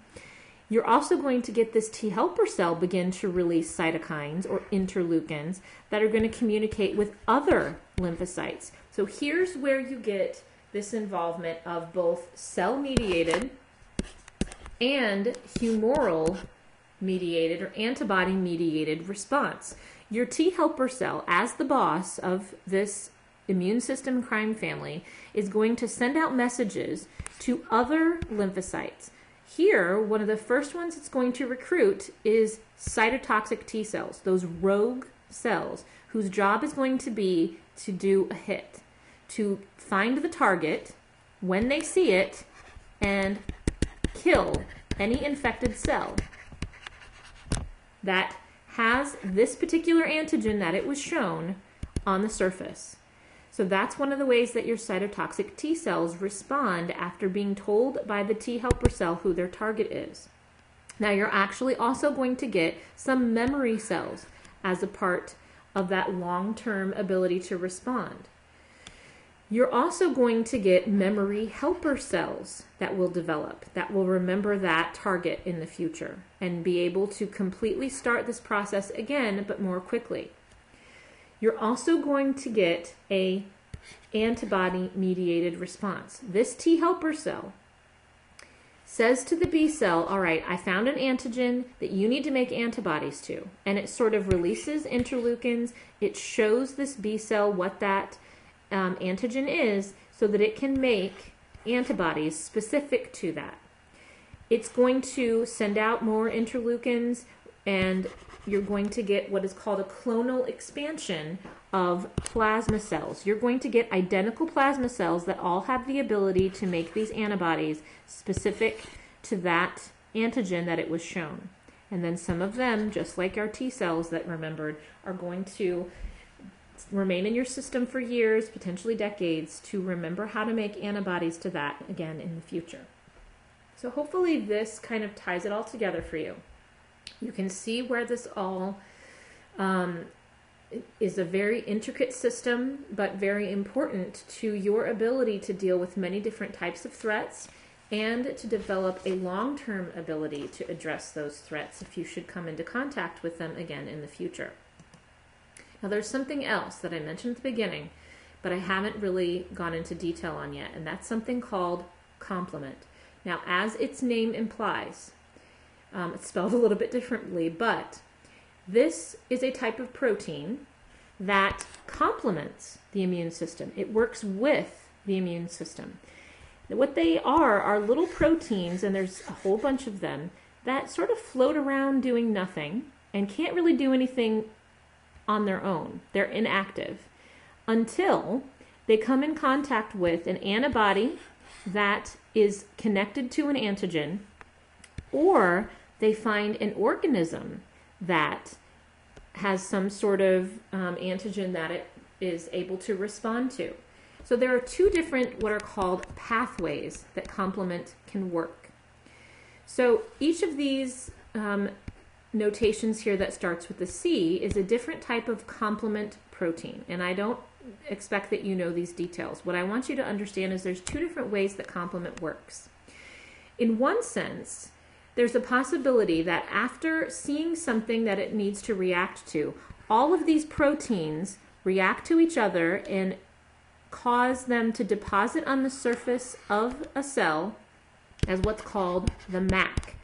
Speaker 1: you're also going to get this T helper cell begin to release cytokines or interleukins that are going to communicate with other lymphocytes. So here's where you get this involvement of both cell mediated and humoral mediated or antibody mediated response. Your T helper cell, as the boss of this immune system crime family is going to send out messages to other lymphocytes. Here, one of the first ones it's going to recruit is cytotoxic T cells, those rogue cells whose job is going to be to do a hit, to find the target when they see it and kill any infected cell that has this particular antigen that it was shown on the surface. So that's one of the ways that your cytotoxic T cells respond after being told by the T helper cell who their target is. Now you're actually also going to get some memory cells as a part of that long-term ability to respond. You're also going to get memory helper cells that will develop that will remember that target in the future and be able to completely start this process again, but more quickly. You're also going to get a antibody mediated response. This T helper cell says to the B cell, all right, I found an antigen that you need to make antibodies to. And it sort of releases interleukins. It shows this B cell what that um, antigen is so that it can make antibodies specific to that. It's going to send out more interleukins and you're going to get what is called a clonal expansion of plasma cells. You're going to get identical plasma cells that all have the ability to make these antibodies specific to that antigen that it was shown. And then some of them, just like our T cells that remembered, are going to remain in your system for years, potentially decades, to remember how to make antibodies to that again in the future. So hopefully this kind of ties it all together for you. You can see where this all um, is a very intricate system, but very important to your ability to deal with many different types of threats and to develop a long term ability to address those threats if you should come into contact with them again in the future. Now, there's something else that I mentioned at the beginning, but I haven't really gone into detail on yet, and that's something called complement. Now, as its name implies, um, it's spelled a little bit differently, but this is a type of protein that complements the immune system. It works with the immune system. What they are are little proteins, and there's a whole bunch of them, that sort of float around doing nothing and can't really do anything on their own. They're inactive until they come in contact with an antibody that is connected to an antigen or they find an organism that has some sort of um, antigen that it is able to respond to. So there are two different what are called pathways that complement can work. So each of these um, notations here that starts with the C is a different type of complement protein. And I don't expect that you know these details. What I want you to understand is there's two different ways that complement works. In one sense, there's a possibility that after seeing something that it needs to react to, all of these proteins react to each other and cause them to deposit on the surface of a cell as what's called the MAC,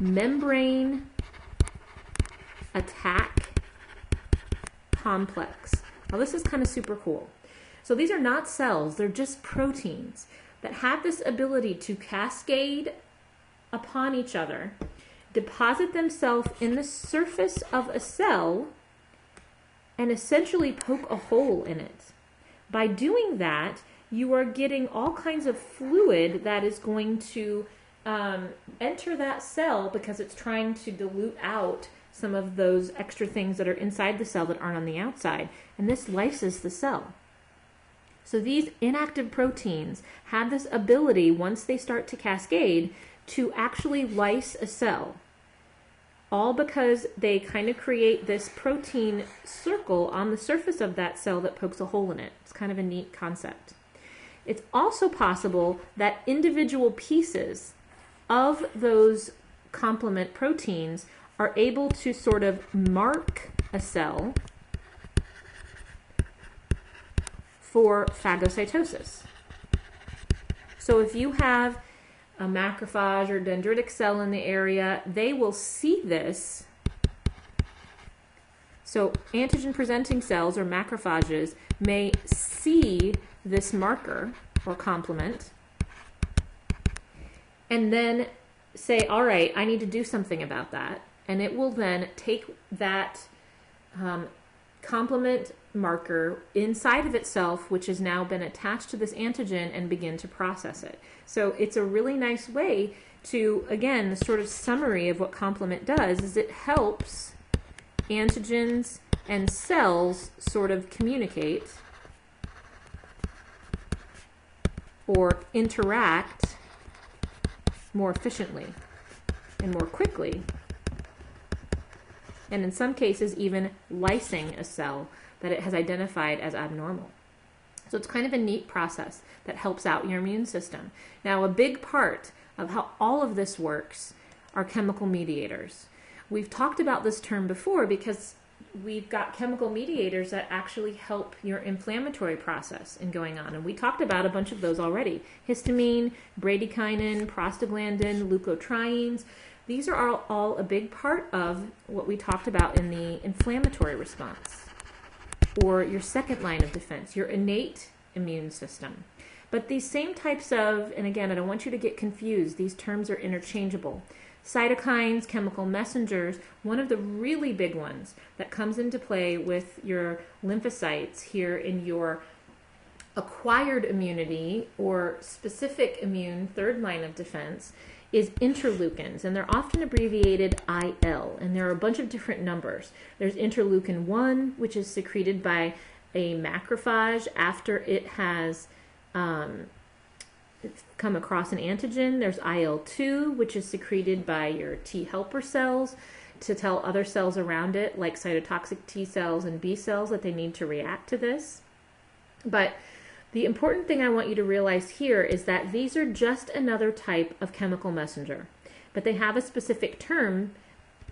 Speaker 1: membrane attack complex. Now, this is kind of super cool. So, these are not cells, they're just proteins that have this ability to cascade upon each other, deposit themselves in the surface of a cell, and essentially poke a hole in it. By doing that, you are getting all kinds of fluid that is going to um, enter that cell because it's trying to dilute out some of those extra things that are inside the cell that aren't on the outside. And this lyses the cell. So these inactive proteins have this ability, once they start to cascade, to actually lyse a cell. All because they kind of create this protein circle on the surface of that cell that pokes a hole in it. It's kind of a neat concept. It's also possible that individual pieces of those complement proteins are able to sort of mark a cell for phagocytosis. So if you have a macrophage or dendritic cell in the area, they will see this So antigen presenting cells or macrophages may see this marker or complement and then say, all right, I need to do something about that. And it will then take that um, complement marker inside of itself, which has now been attached to this antigen, and begin to process it. So it's a really nice way to, again, the sort of summary of what complement does is it helps antigens and cells sort of communicate or interact more efficiently and more quickly, and in some cases, even lysing a cell that it has identified as abnormal. So it's kind of a neat process that helps out your immune system. Now, a big part of how all of this works are chemical mediators. We've talked about this term before because we've got chemical mediators that actually help your inflammatory process in going on. And we talked about a bunch of those already histamine, bradykinin, prostaglandin, leukotrienes. These are all, all a big part of what we talked about in the inflammatory response or your second line of defense, your innate immune system. But these same types of, and again, I don't want you to get confused, these terms are interchangeable. Cytokines, chemical messengers, one of the really big ones that comes into play with your lymphocytes here in your acquired immunity or specific immune third line of defense is interleukins, and they're often abbreviated IL, and there are a bunch of different numbers. There's interleukin 1, which is secreted by a macrophage after it has um, come across an antigen. There's IL 2, which is secreted by your T helper cells to tell other cells around it, like cytotoxic T cells and B cells, that they need to react to this. But the important thing I want you to realize here is that these are just another type of chemical messenger, but they have a specific term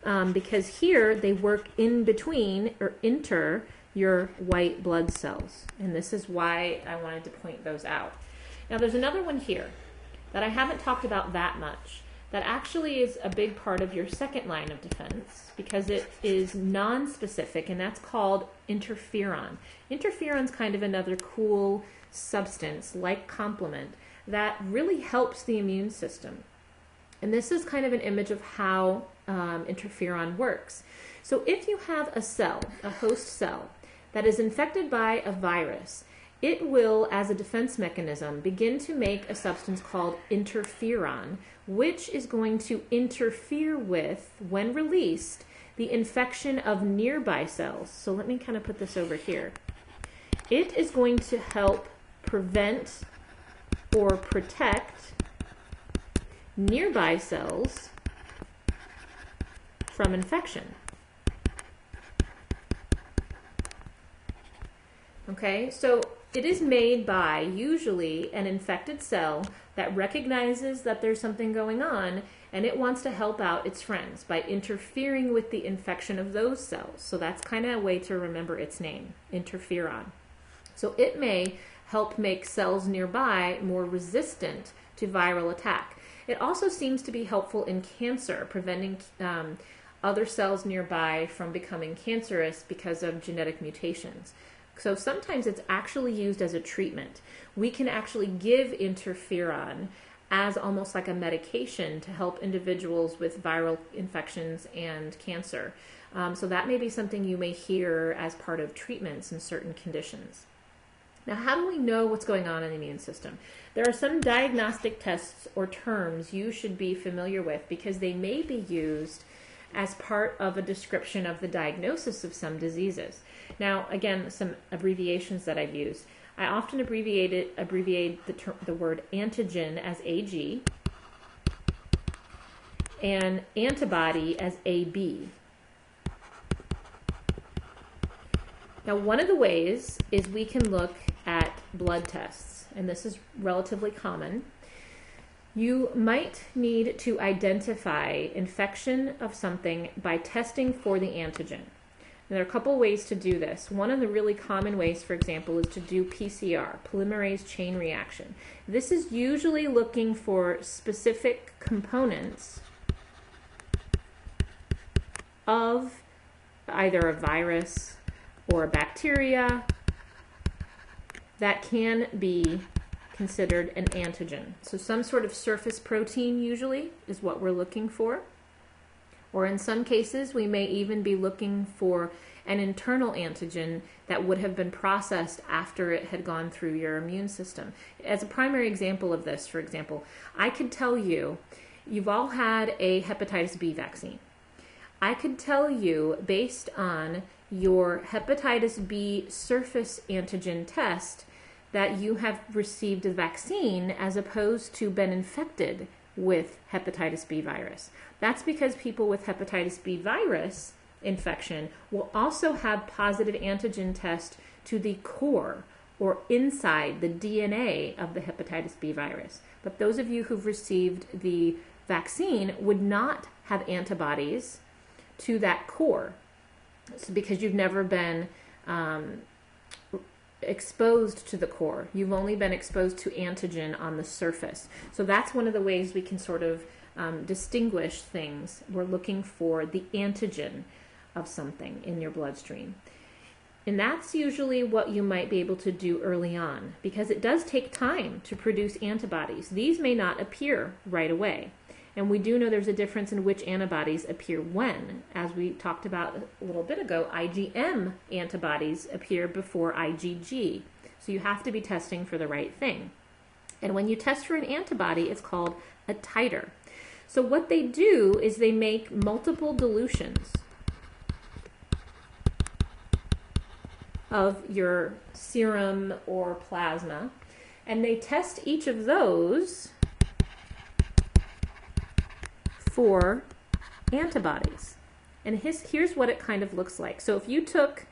Speaker 1: um, because here they work in between or inter your white blood cells. And this is why I wanted to point those out. Now, there's another one here that I haven't talked about that much that actually is a big part of your second line of defense because it is non-specific and that's called interferon. Interferon's kind of another cool substance like complement that really helps the immune system. And this is kind of an image of how um, interferon works. So if you have a cell, a host cell, that is infected by a virus, it will, as a defense mechanism, begin to make a substance called interferon, which is going to interfere with, when released, the infection of nearby cells. So let me kind of put this over here. It is going to help prevent or protect nearby cells from infection. Okay, so it is made by usually an infected cell that recognizes that there's something going on and it wants to help out its friends by interfering with the infection of those cells. So that's kind of a way to remember its name, interferon. So it may help make cells nearby more resistant to viral attack. It also seems to be helpful in cancer, preventing um, other cells nearby from becoming cancerous because of genetic mutations. So sometimes it's actually used as a treatment. We can actually give interferon as almost like a medication to help individuals with viral infections and cancer. Um, so that may be something you may hear as part of treatments in certain conditions. Now, how do we know what's going on in the immune system? There are some diagnostic tests or terms you should be familiar with because they may be used as part of a description of the diagnosis of some diseases. Now, again, some abbreviations that I've used. I often abbreviate it, abbreviate the, ter- the word antigen as AG and antibody as AB. Now, one of the ways is we can look blood tests, and this is relatively common. You might need to identify infection of something by testing for the antigen. And there are a couple ways to do this. One of the really common ways, for example, is to do PCR, polymerase chain reaction. This is usually looking for specific components of either a virus or a bacteria, that can be considered an antigen. So, some sort of surface protein usually is what we're looking for. Or in some cases, we may even be looking for an internal antigen that would have been processed after it had gone through your immune system. As a primary example of this, for example, I could tell you you've all had a hepatitis B vaccine. I could tell you based on your hepatitis B surface antigen test that you have received a vaccine as opposed to been infected with hepatitis B virus. That's because people with hepatitis B virus infection will also have positive antigen test to the core or inside the DNA of the hepatitis B virus. But those of you who've received the vaccine would not have antibodies to that core because you've never been um, exposed to the core. You've only been exposed to antigen on the surface. So that's one of the ways we can sort of um, distinguish things. We're looking for the antigen of something in your bloodstream. And that's usually what you might be able to do early on because it does take time to produce antibodies. These may not appear right away. And we do know there's a difference in which antibodies appear when. As we talked about a little bit ago, IgM antibodies appear before IgG. So you have to be testing for the right thing. And when you test for an antibody, it's called a titer. So what they do is they make multiple dilutions of your serum or plasma, and they test each of those for antibodies. And his, here's what it kind of looks like. So if you took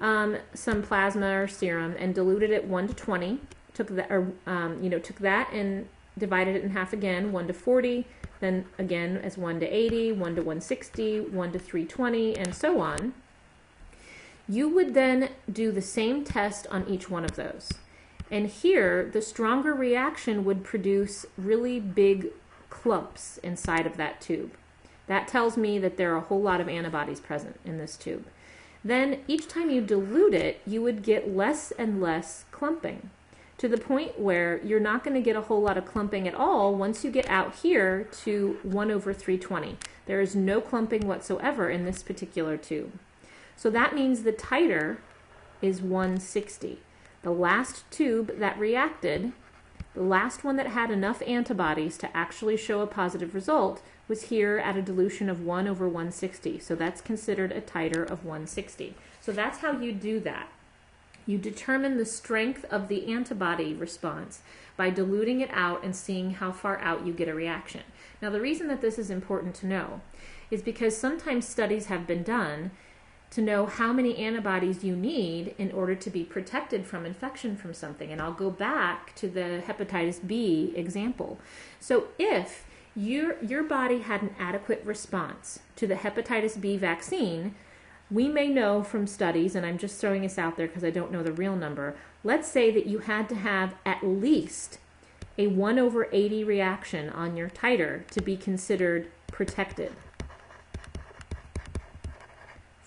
Speaker 1: um, some plasma or serum and diluted it 1 to 20, took that, or, um, you know, took that and divided it in half again, 1 to 40, then again as 1 to 80, 1 to 160, 1 to 320, and so on, you would then do the same test on each one of those. And here, the stronger reaction would produce really big clumps inside of that tube. That tells me that there are a whole lot of antibodies present in this tube. Then each time you dilute it, you would get less and less clumping to the point where you're not going to get a whole lot of clumping at all once you get out here to 1 over 320. There is no clumping whatsoever in this particular tube. So that means the titer is 160. The last tube that reacted the last one that had enough antibodies to actually show a positive result was here at a dilution of 1 over 160. So that's considered a titer of 160. So that's how you do that. You determine the strength of the antibody response by diluting it out and seeing how far out you get a reaction. Now, the reason that this is important to know is because sometimes studies have been done to know how many antibodies you need in order to be protected from infection from something. And I'll go back to the hepatitis B example. So if your your body had an adequate response to the hepatitis B vaccine, we may know from studies, and I'm just throwing this out there because I don't know the real number. Let's say that you had to have at least a 1 over 80 reaction on your titer to be considered protected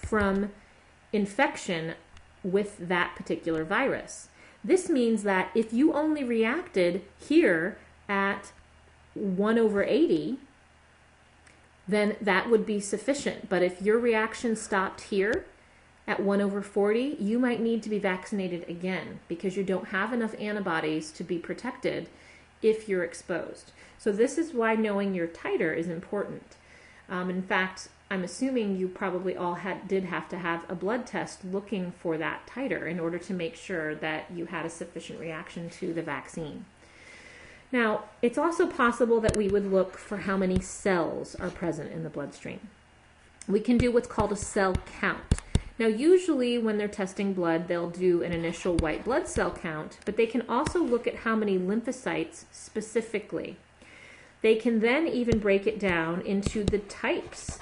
Speaker 1: from infection with that particular virus. This means that if you only reacted here at 1 over 80, then that would be sufficient. But if your reaction stopped here at 1 over 40, you might need to be vaccinated again because you don't have enough antibodies to be protected if you're exposed. So, this is why knowing your titer is important. Um, in fact, I'm assuming you probably all had did have to have a blood test looking for that titer in order to make sure that you had a sufficient reaction to the vaccine. Now, it's also possible that we would look for how many cells are present in the bloodstream. We can do what's called a cell count. Now, usually when they're testing blood, they'll do an initial white blood cell count, but they can also look at how many lymphocytes specifically. They can then even break it down into the types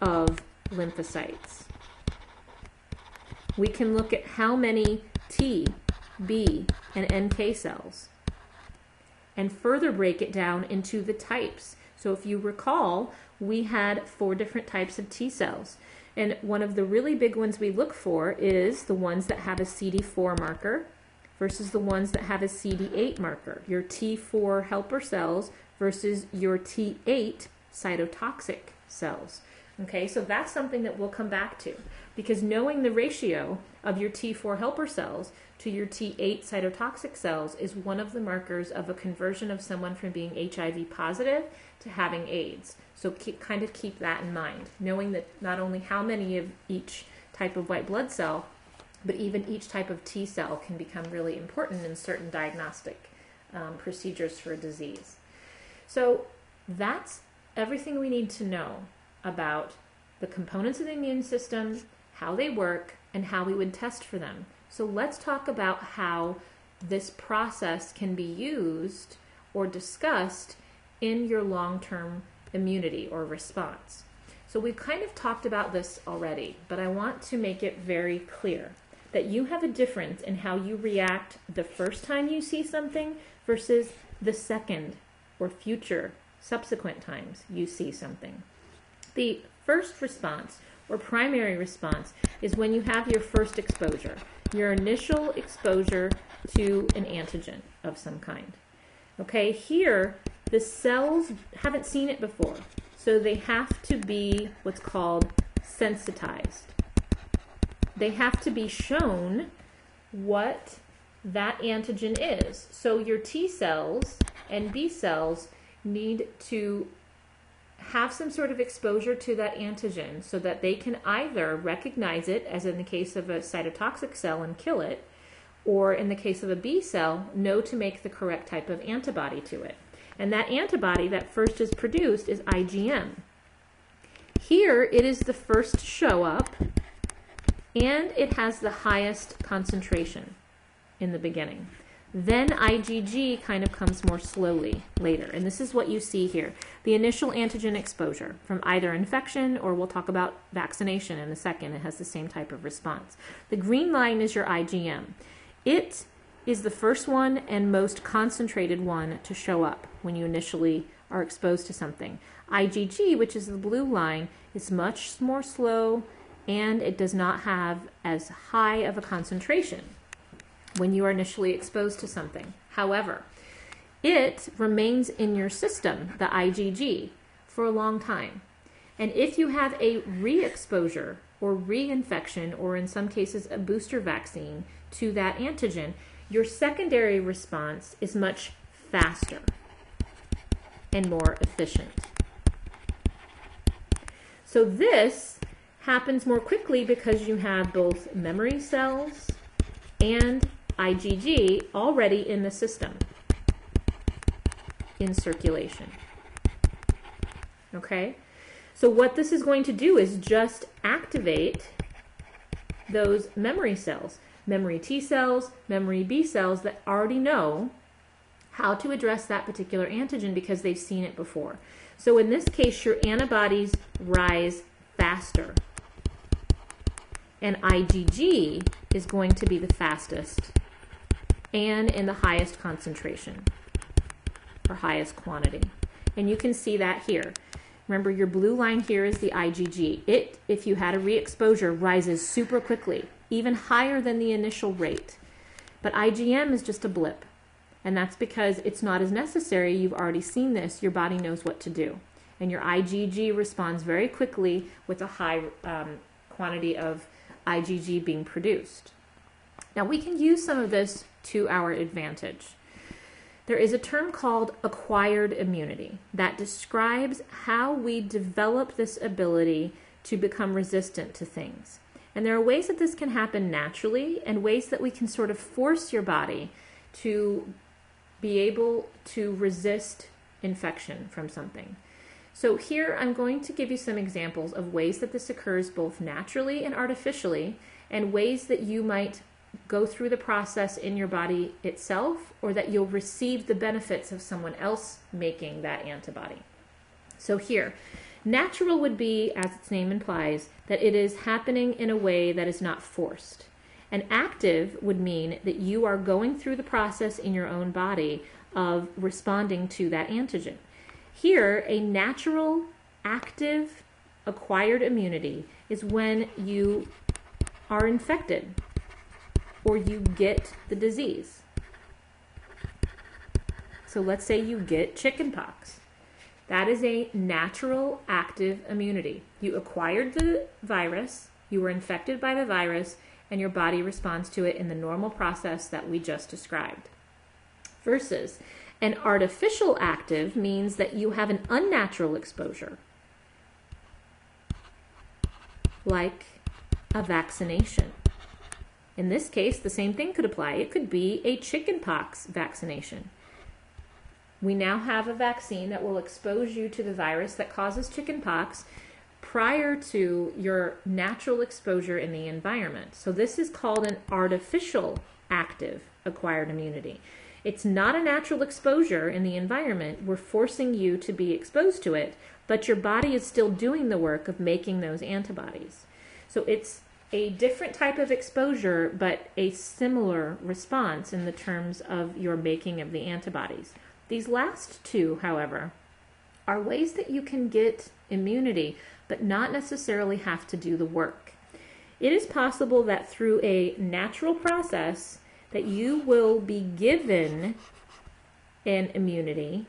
Speaker 1: of lymphocytes. We can look at how many T, B, and NK cells and further break it down into the types. So if you recall, we had four different types of T cells. And one of the really big ones we look for is the ones that have a CD4 marker versus the ones that have a CD8 marker, your T4 helper cells versus your T8 cytotoxic cells. Okay, so that's something that we'll come back to because knowing the ratio of your T4 helper cells to your T8 cytotoxic cells is one of the markers of a conversion of someone from being HIV positive to having AIDS. So keep, kind of keep that in mind, knowing that not only how many of each type of white blood cell, but even each type of T cell can become really important in certain diagnostic um, procedures for a disease. So that's everything we need to know about the components of the immune system, how they work, and how we would test for them. So let's talk about how this process can be used or discussed in your long term immunity or response. So we've kind of talked about this already, but I want to make it very clear that you have a difference in how you react the first time you see something versus the second or future subsequent times you see something. The first response or primary response is when you have your first exposure, your initial exposure to an antigen of some kind. Okay, here the cells haven't seen it before, so they have to be what's called sensitized. They have to be shown what that antigen is. So your T cells and B cells need to have some sort of exposure to that antigen so that they can either recognize it, as in the case of a cytotoxic cell, and kill it, or in the case of a B cell, know to make the correct type of antibody to it. And that antibody that first is produced is IgM. Here it is the first to show up and it has the highest concentration in the beginning. Then IgG kind of comes more slowly later. And this is what you see here. The initial antigen exposure from either infection or we'll talk about vaccination in a second. It has the same type of response. The green line is your IgM. It is the first one and most concentrated one to show up when you initially are exposed to something. IgG, which is the blue line, is much more slow and it does not have as high of a concentration when you are initially exposed to something. However, it remains in your system, the IgG, for a long time. And if you have a re exposure or reinfection, or in some cases a booster vaccine to that antigen, your secondary response is much faster and more efficient. So this happens more quickly because you have both memory cells and IgG already in the system in circulation. Okay? So what this is going to do is just activate those memory cells memory T cells, memory B cells that already know how to address that particular antigen because they've seen it before. So in this case, your antibodies rise faster. And IgG is going to be the fastest and in the highest concentration or highest quantity. And you can see that here. Remember, your blue line here is the IgG. It, if you had a re-exposure, rises super quickly even higher than the initial rate. But IgM is just a blip. And that's because it's not as necessary. You've already seen this. Your body knows what to do. And your IgG responds very quickly with a high um, quantity of IgG being produced. Now, we can use some of this to our advantage. There is a term called acquired immunity that describes how we develop this ability to become resistant to things. And there are ways that this can happen naturally and ways that we can sort of force your body to be able to resist infection from something. So, here I'm going to give you some examples of ways that this occurs both naturally and artificially, and ways that you might go through the process in your body itself, or that you'll receive the benefits of someone else making that antibody. So, here, Natural would be, as its name implies, that it is happening in a way that is not forced. And active would mean that you are going through the process in your own body of responding to that antigen. Here, a natural, active, acquired immunity is when you are infected or you get the disease. So let's say you get chickenpox. That is a natural active immunity. You acquired the virus, you were infected by the virus, and your body responds to it in the normal process that we just described. Versus an artificial active means that you have an unnatural exposure, like a vaccination. In this case, the same thing could apply. It could be a chickenpox vaccination. We now have a vaccine that will expose you to the virus that causes chickenpox prior to your natural exposure in the environment. So, this is called an artificial active acquired immunity. It's not a natural exposure in the environment. We're forcing you to be exposed to it, but your body is still doing the work of making those antibodies. So, it's a different type of exposure, but a similar response in the terms of your making of the antibodies. These last two, however, are ways that you can get immunity, but not necessarily have to do the work. It is possible that through a natural process that you will be given an immunity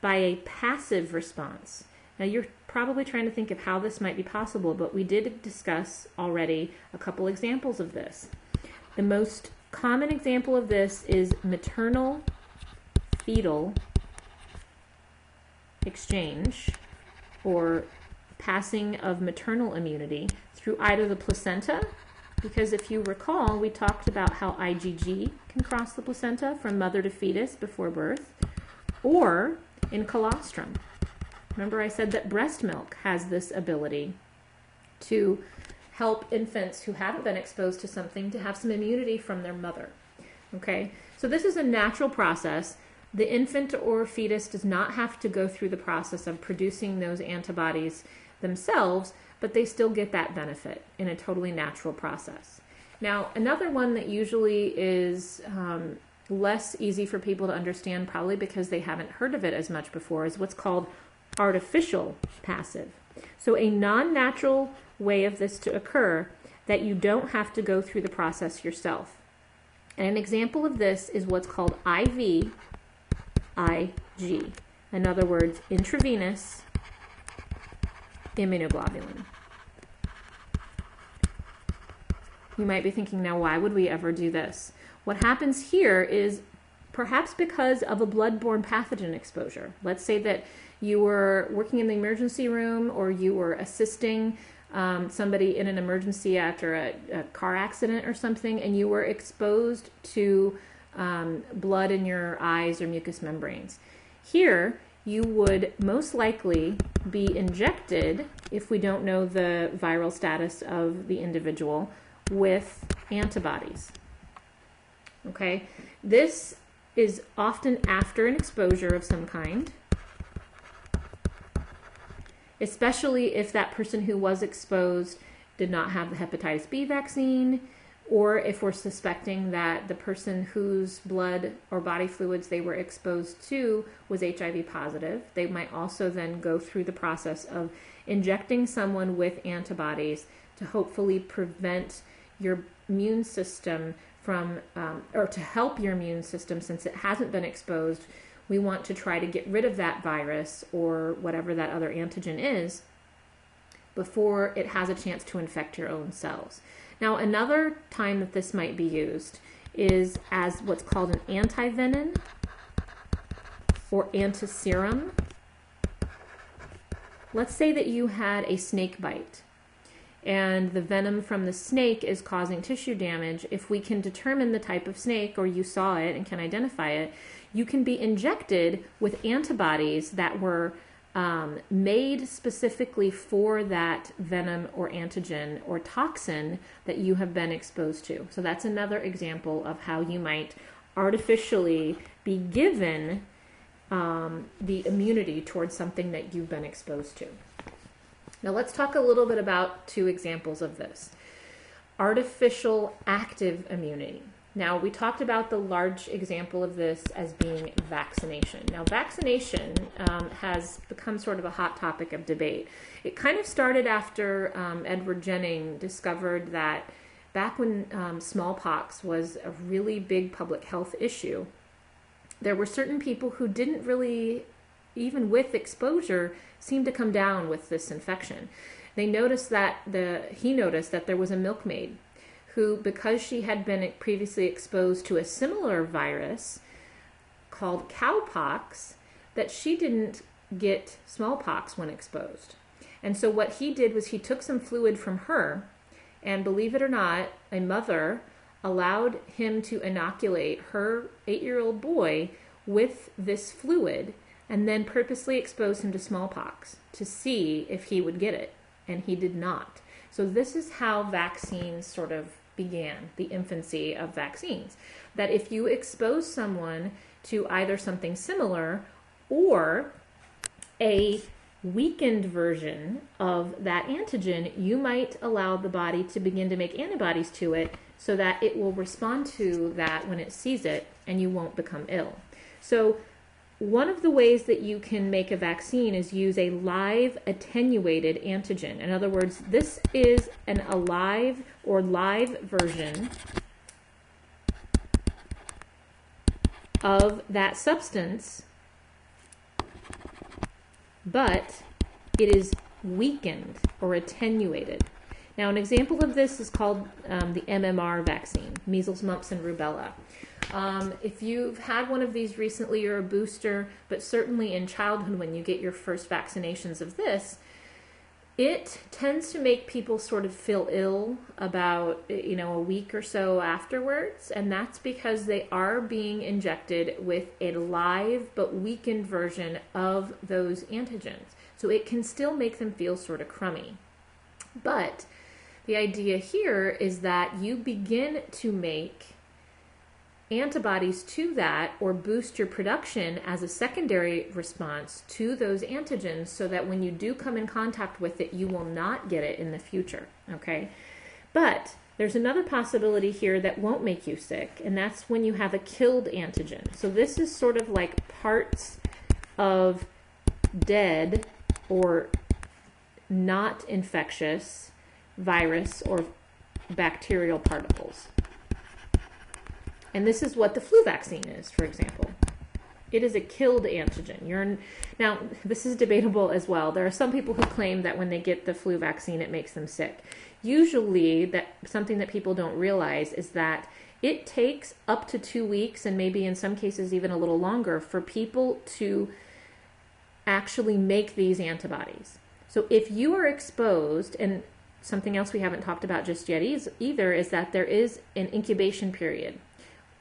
Speaker 1: by a passive response. Now you're probably trying to think of how this might be possible, but we did discuss already a couple examples of this. The most common example of this is maternal fetal exchange or passing of maternal immunity through either the placenta, because if you recall, we talked about how IgG can cross the placenta from mother to fetus before birth, or in colostrum. Remember, I said that breast milk has this ability to help infants who haven't been exposed to something to have some immunity from their mother. Okay, so this is a natural process the infant or fetus does not have to go through the process of producing those antibodies themselves, but they still get that benefit in a totally natural process. Now, another one that usually is um, less easy for people to understand, probably because they haven't heard of it as much before, is what's called artificial passive. So, a non natural way of this to occur that you don't have to go through the process yourself. And an example of this is what's called IV IG. In other words, intravenous immunoglobulin. You might be thinking, now, why would we ever do this? What happens here is perhaps because of a blood-borne pathogen exposure. Let's say that you were working in the emergency room or you were assisting um, somebody in an emergency after a, a, car accident or something, and you were exposed to um, blood in your eyes or mucous membranes. Here, you would most likely be injected, if we don't know the viral status of the individual, with antibodies. Okay, this is often after an exposure of some kind, especially if that person who was exposed did not have the hepatitis B vaccine or if we're suspecting that the person whose blood or body fluids they were exposed to was HIV positive, they might also then go through the process of injecting someone with antibodies to hopefully prevent your immune system from, um, or to help your immune system since it hasn't been exposed. We want to try to get rid of that virus or whatever that other antigen is before it has a chance to infect your own cells. Now, another time that this might be used is as what's called an antivenin or antiserum. Let's say that you had a snake bite and the venom from the snake is causing tissue damage. If we can determine the type of snake or you saw it and can identify it, you can be injected with antibodies that were um, made specifically for that venom or antigen or toxin that you have been exposed to. So that's another example of how you might artificially be given um, the immunity towards something that you've been exposed to. Now let's talk a little bit about two examples of this. Artificial active immunity. Now, we talked about the large example of this as being vaccination. Now, vaccination um, has become sort of a hot topic of debate. It kind of started after um, Edward Jenner discovered that back when um, smallpox was a really big public health issue, there were certain people who didn't really, even with exposure, seem to come down with this infection. They noticed that the he noticed that there was a milkmaid who, because she had been previously exposed to a similar virus called cowpox, that she didn't get smallpox when exposed. And so what he did was he took some fluid from her, and believe it or not, a mother allowed him to inoculate her eight year old boy with this fluid and then purposely expose him to smallpox to see if he would get it. And he did not. So, this is how vaccines sort of began the infancy of vaccines. That if you expose someone to either something similar or a weakened version of that antigen, you might allow the body to begin to make antibodies to it so that it will respond to that when it sees it and you won't become ill. So, one of the ways that you can make a vaccine is use a live attenuated antigen. In other words, this is an alive or live version of that substance, but it is weakened or attenuated. Now, an example of this is called um, the MMR vaccine, measles, mumps, and rubella. Um, if you've had one of these recently, you're a booster, but certainly in childhood when you get your first vaccinations of this, it tends to make people sort of feel ill about you know a week or so afterwards and that's because they are being injected with a live but weakened version of those antigens. So it can still make them feel sort of crummy. But the idea here is that you begin to make antibodies to that or boost your production as a secondary response to those antigens so that when you do come in contact with it, you will not get it in the future. Okay. But there's another possibility here that won't make you sick, and that's when you have a killed antigen. So this is sort of like parts of dead or not infectious virus or bacterial particles. And this is what the flu vaccine is, for example. It is a killed antigen. You're now this is debatable as well. There are some people who claim that when they get the flu vaccine it makes them sick. Usually that something that people don't realize is that it takes up to 2 weeks and maybe in some cases even a little longer for people to actually make these antibodies. So if you are exposed and something else we haven't talked about just yet is, either is that there is an incubation period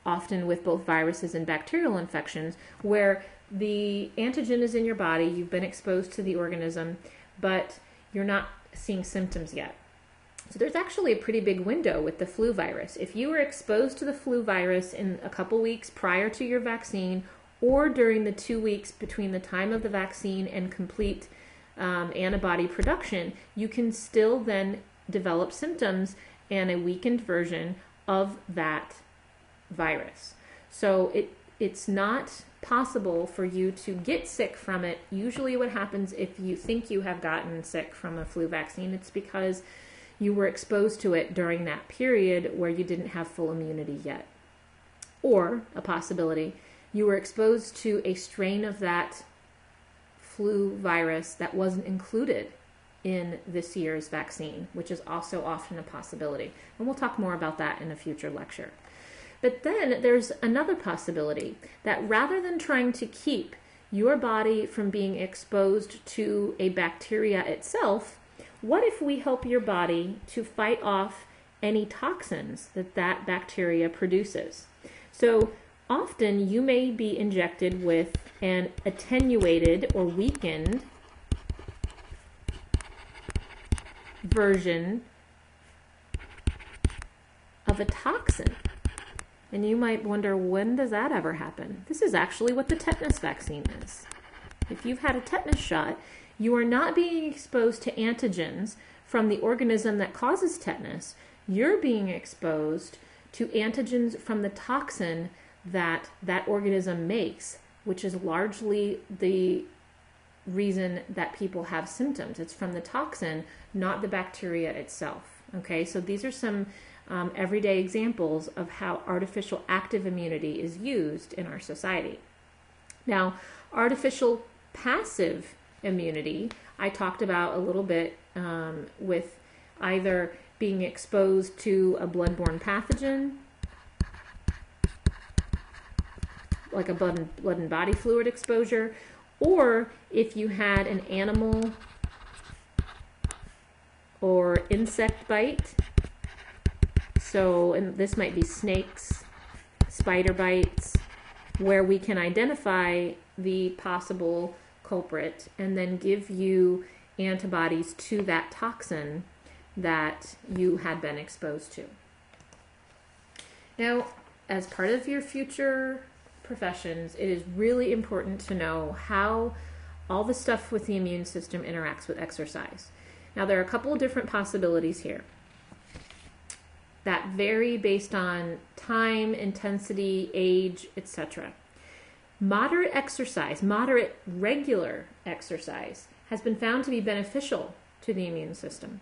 Speaker 1: often with both viruses and bacterial infections, where the antigen is in your body, you've been exposed to the organism, but you're not seeing symptoms yet. So there's actually a pretty big window with the flu virus. If you were exposed to the flu virus in a couple weeks prior to your vaccine, or during the two weeks between the time of the vaccine and complete um, antibody production, you can still then develop symptoms and a weakened version of that virus. So it it's not possible for you to get sick from it. Usually what happens if you think you have gotten sick from a flu vaccine, it's because you were exposed to it during that period where you didn't have full immunity yet. Or a possibility, you were exposed to a strain of that flu virus that wasn't included in this year's vaccine, which is also often a possibility. And we'll talk more about that in a future lecture. But then there's another possibility that rather than trying to keep your body from being exposed to a bacteria itself, what if we help your body to fight off any toxins that that bacteria produces? So often you may be injected with an attenuated or weakened version of a toxin. And you might wonder, when does that ever happen? This is actually what the tetanus vaccine is. If you've had a tetanus shot, you are not being exposed to antigens from the organism that causes tetanus. You're being exposed to antigens from the toxin that that organism makes, which is largely the reason that people have symptoms. It's from the toxin, not the bacteria itself. Okay, so these are some um, everyday examples of how artificial active immunity is used in our society. Now, artificial passive immunity, I talked about a little bit um, with either being exposed to a bloodborne pathogen, like a blood and, blood and body fluid exposure, or if you had an animal or insect bite. So, and this might be snakes, spider bites, where we can identify the possible culprit and then give you antibodies to that toxin that you had been exposed to. Now, as part of your future professions, it is really important to know how all the stuff with the immune system interacts with exercise. Now, there are a couple of different possibilities here that vary based on time, intensity, age, etc. Moderate exercise, moderate regular exercise, has been found to be beneficial to the immune system.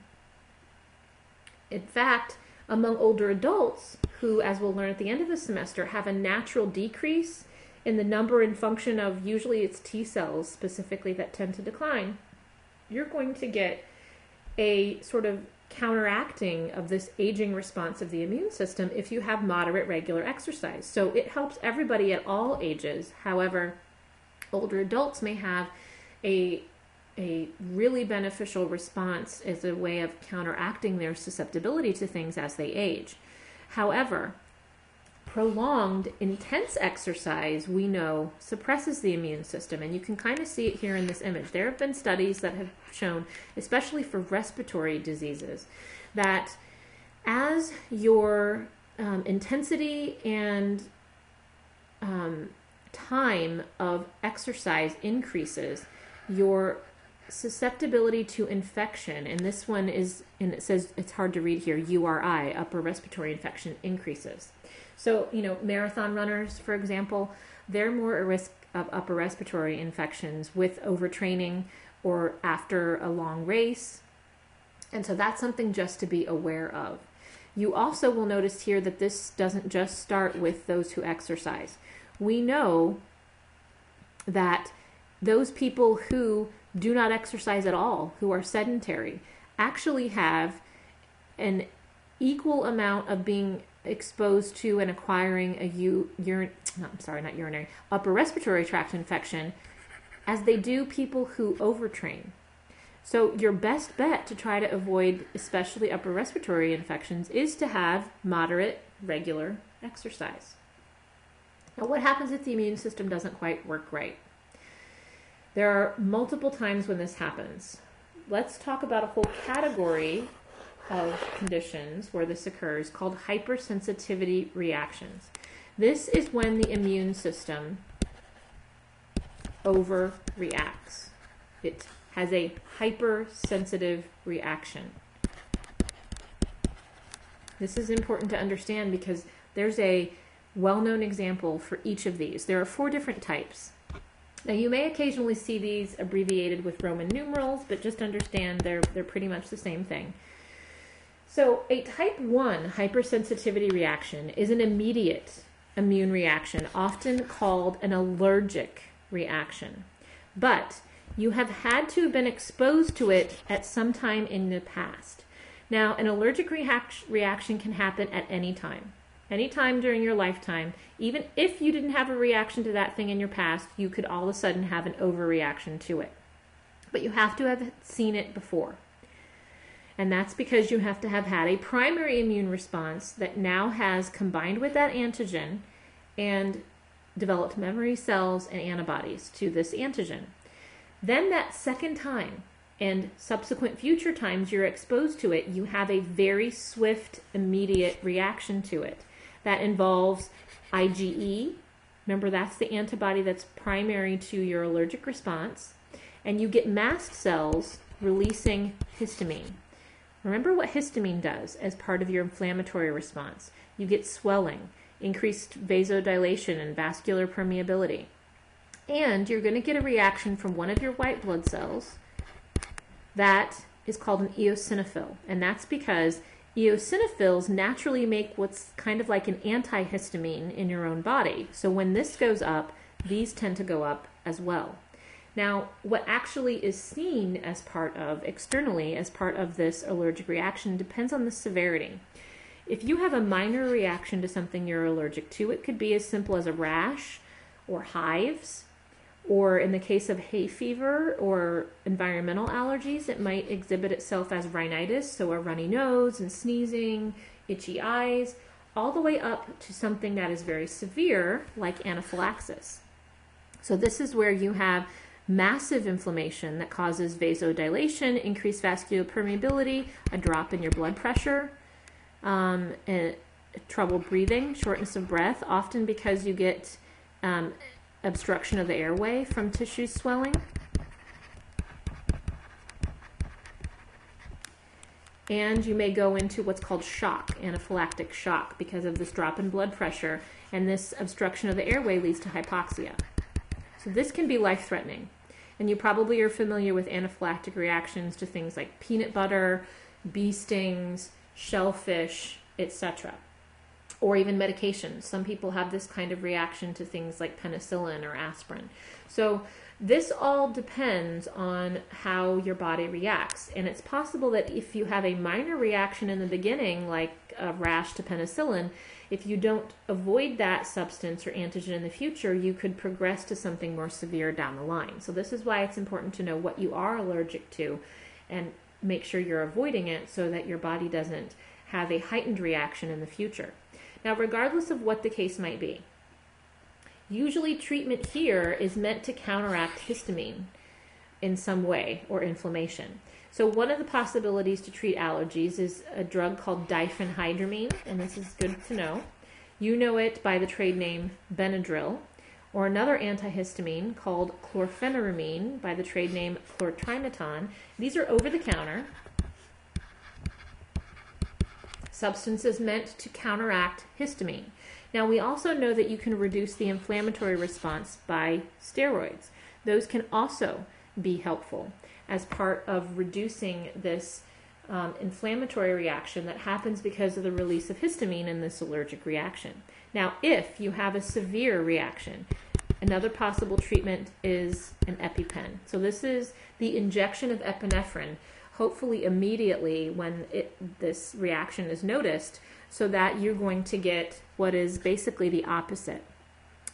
Speaker 1: In fact, among older adults who, as we'll learn at the end of the semester, have a natural decrease in the number and function of usually it's T cells specifically that tend to decline, you're going to get a sort of counteracting of this aging response of the immune system if you have moderate regular exercise. So it helps everybody at all ages. However, older adults may have a a really beneficial response as a way of counteracting their susceptibility to things as they age. However, prolonged intense exercise we know suppresses the immune system. And you can kind of see it here in this image. There have been studies that have shown especially for respiratory diseases that as your um, intensity and um, time of exercise increases your susceptibility to infection and this one is and it says it's hard to read here uri upper respiratory infection increases so, you know, marathon runners, for example, they're more at risk of upper respiratory infections with overtraining or after a long race. And so that's something just to be aware of. You also will notice here that this doesn't just start with those who exercise. We know that those people who do not exercise at all, who are sedentary, actually have an equal amount of being exposed to and acquiring a u- urine, no, I'm sorry, not urinary, upper respiratory tract infection as they do people who overtrain. So, your best bet to try to avoid, especially upper respiratory infections, is to have moderate, regular exercise. Now, what happens if the immune system doesn't quite work right? There are multiple times when this happens. Let's talk about a whole category of conditions where this occurs called hypersensitivity reactions. This is when the immune system overreacts. It has a hypersensitive reaction. This is important to understand because there's a well known example for each of these. There are four different types. Now, you may occasionally see these abbreviated with Roman numerals, but just understand they're, they're pretty much the same thing. So, a type 1 hypersensitivity reaction is an immediate immune reaction, often called an allergic reaction. But you have had to have been exposed to it at some time in the past. Now, an allergic reaction can happen at any time. Any time during your lifetime, even if you didn't have a reaction to that thing in your past, you could all of a sudden have an overreaction to it. But you have to have seen it before. And that's because you have to have had a primary immune response that now has combined with that antigen and developed memory cells and antibodies to this antigen. Then, that second time and subsequent future times you're exposed to it, you have a very swift, immediate reaction to it. That involves IgE. Remember, that's the antibody that's primary to your allergic response. And you get mast cells releasing histamine. Remember what histamine does as part of your inflammatory response. you get swelling, increased vasodilation, and vascular permeability. And you're going to get a reaction from one of your white blood cells that is called an eosinophil. And that's because eosinophils naturally make what's kind of like an antihistamine in your own body. So when this goes up, these tend to go up as well. Now, what actually is seen as part of, externally, as part of this allergic reaction depends on the severity. If you have a minor reaction to something you're allergic to, it could be as simple as a rash or hives, or in the case of hay fever or environmental allergies, it might exhibit itself as rhinitis, so a runny nose and sneezing, itchy eyes, all the way up to something that is very severe, like anaphylaxis. So, this is where you have massive inflammation that causes vasodilation, increased vascular permeability, a drop in your blood pressure, um, trouble breathing, shortness of breath, often because you get um, obstruction of the airway from tissue swelling. And you may go into what's called shock, anaphylactic shock, because of this drop in blood pressure, and this obstruction of the airway leads to hypoxia. So, this can be life threatening. And you probably are familiar with anaphylactic reactions to things like peanut butter, bee stings, shellfish, etc. Or even medications. Some people have this kind of reaction to things like penicillin or aspirin. So, this all depends on how your body reacts. And it's possible that if you have a minor reaction in the beginning, like a rash to penicillin, if you don't avoid that substance or antigen in the future, you could progress to something more severe down the line. So, this is why it's important to know what you are allergic to and make sure you're avoiding it so that your body doesn't have a heightened reaction in the future. Now, regardless of what the case might be, usually treatment here is meant to counteract histamine in some way or inflammation. So one of the possibilities to treat allergies is a drug called diphenhydramine, and this is good to know. You know it by the trade name Benadryl, or another antihistamine called chlorpheniramine by the trade name chlortrimeton. These are over the counter substances meant to counteract histamine. Now, we also know that you can reduce the inflammatory response by steroids. Those can also be helpful as part of reducing this um, inflammatory reaction that happens because of the release of histamine in this allergic reaction. Now, if you have a severe reaction, another possible treatment is an EpiPen. So, this is the injection of epinephrine, hopefully immediately when it, this reaction is noticed, so that you're going to get what is basically the opposite.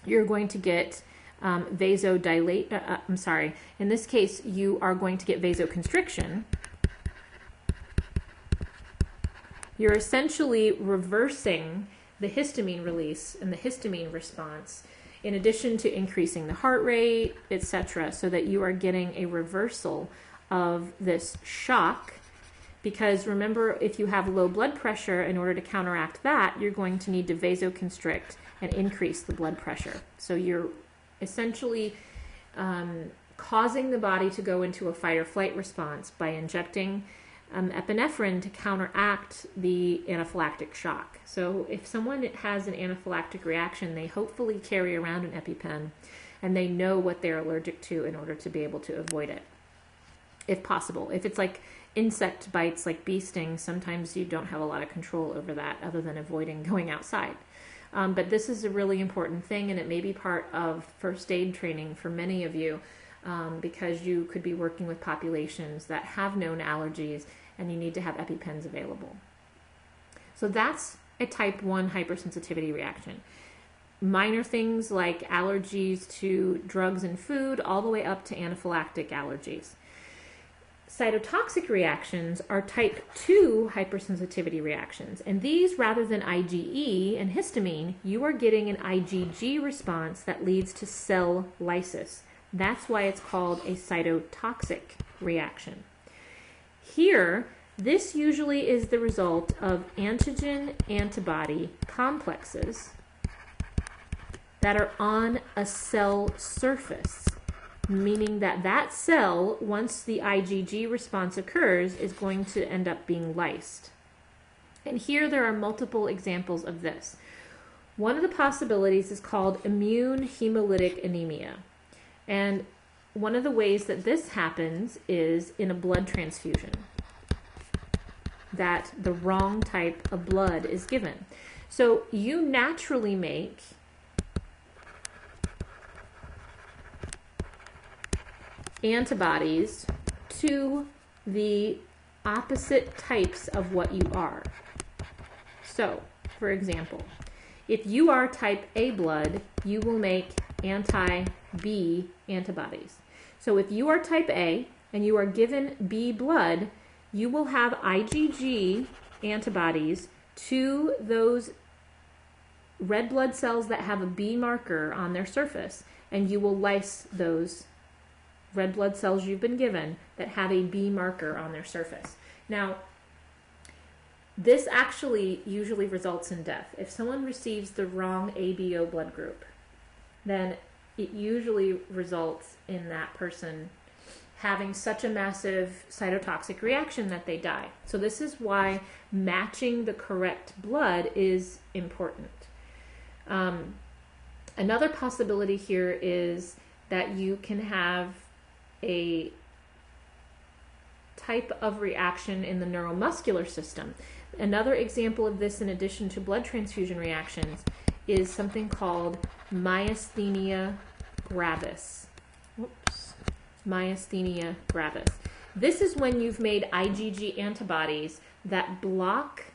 Speaker 1: You're going to get um, vasodilate. Uh, uh, I'm sorry. In this case, you are going to get vasoconstriction. You're essentially reversing the histamine release and the histamine response in addition to increasing the heart rate, etc., so that you are getting a reversal of this shock. Because remember, if you have low blood pressure, in order to counteract that, you're going to need to vasoconstrict and increase the blood pressure. So you're essentially um, causing the body to go into a fight or flight response by injecting um, epinephrine to counteract the anaphylactic shock. So, if someone has an anaphylactic reaction, they hopefully carry around an EpiPen and they know what they're allergic to in order to be able to avoid it, if possible. If it's like insect bites, like bee stings, sometimes you don't have a lot of control over that other than avoiding going outside. Um, but this is a really important thing, and it may be part of first aid training for many of you um, because you could be working with populations that have known allergies and you need to have EpiPens available. So that's a type 1 hypersensitivity reaction. Minor things like allergies to drugs and food, all the way up to anaphylactic allergies cytotoxic reactions are type 2 hypersensitivity reactions. And these, rather than IgE and histamine, you are getting an IgG response that leads to cell lysis. That's why it's called a cytotoxic reaction. Here, this usually is the result of antigen antibody complexes that are on a cell surface meaning that that cell, once the IgG response occurs, is going to end up being lysed. And here there are multiple examples of this. One of the possibilities is called immune hemolytic anemia. And one of the ways that this happens is in a blood transfusion, that the wrong type of blood is given. So you naturally make antibodies to the opposite types of what you are. So, for example, if you are type A blood, you will make anti B antibodies. So, if you are type A and you are given B blood, you will have IgG antibodies to those red blood cells that have a B marker on their surface, and you will lyse those red blood cells you've been given that have a B marker on their surface. Now, this actually usually results in death. If someone receives the wrong ABO blood group, then it usually results in that person having such a massive cytotoxic reaction that they die. So, this is why matching the correct blood is important. Um, another possibility here is that you can have a type of reaction in the neuromuscular system. Another example of this, in addition to blood transfusion reactions, is something called myasthenia gravis. Oops. Myasthenia gravis. This is when you've made IgG antibodies that block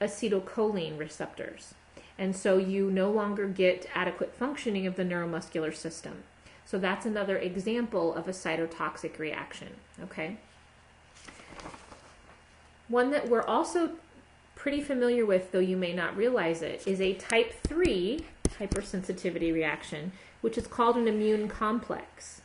Speaker 1: acetylcholine receptors. And so you no longer get adequate functioning of the neuromuscular system. So that's another example of a cytotoxic reaction, okay? One that we're also pretty familiar with, though you may not realize it, is a type 3 hypersensitivity reaction, which is called an immune complex.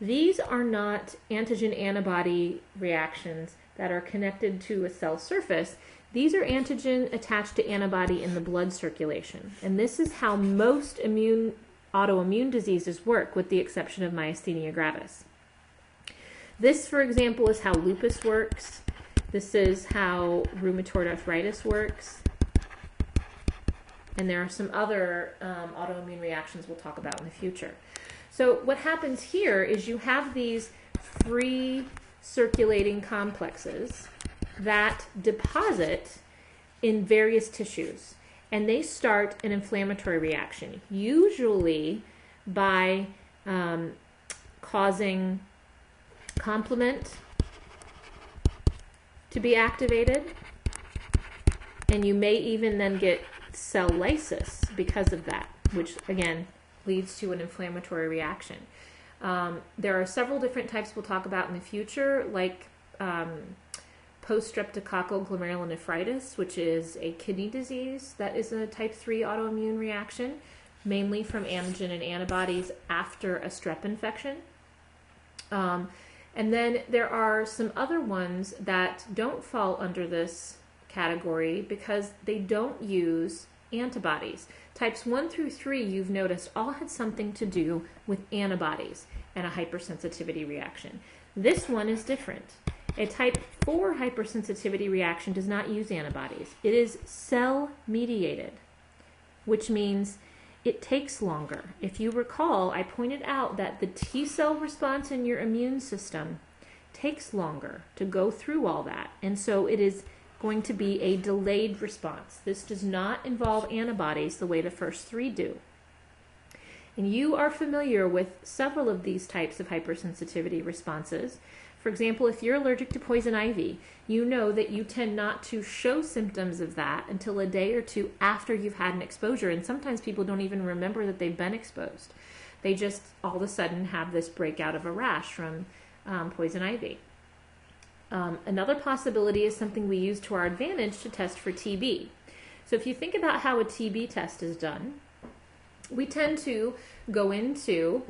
Speaker 1: These are not antigen antibody reactions that are connected to a cell surface. These are antigen attached to antibody in the blood circulation. And this is how most immune autoimmune diseases work, with the exception of myasthenia gravis. This, for example, is how lupus works. This is how rheumatoid arthritis works. And there are some other um, autoimmune reactions we'll talk about in the future. So, what happens here is you have these free circulating complexes that deposit in various tissues and they start an inflammatory reaction, usually by um, causing complement to be activated. And you may even then get cell lysis because of that, which again leads to an inflammatory reaction. Um, there are several different types we'll talk about in the future, like um, post-streptococcal glomerulonephritis, which is a kidney disease that is a type 3 autoimmune reaction, mainly from antigen and antibodies after a strep infection. Um, and then there are some other ones that don't fall under this category because they don't use antibodies. Types 1 through 3, you've noticed, all had something to do with antibodies and a hypersensitivity reaction. This one is different. A type 4 hypersensitivity reaction does not use antibodies. It is cell mediated, which means it takes longer. If you recall, I pointed out that the T cell response in your immune system takes longer to go through all that. And so it is going to be a delayed response. This does not involve antibodies the way the first three do. And you are familiar with several of these types of hypersensitivity responses. For example, if you're allergic to poison ivy, you know that you tend not to show symptoms of that until a day or two after you've had an exposure. And sometimes people don't even remember that they've been exposed. They just all of a sudden have this breakout of a rash from um, poison ivy. Um, another possibility is something we use to our advantage to test for TB. So if you think about how a TB test is done, we tend to go into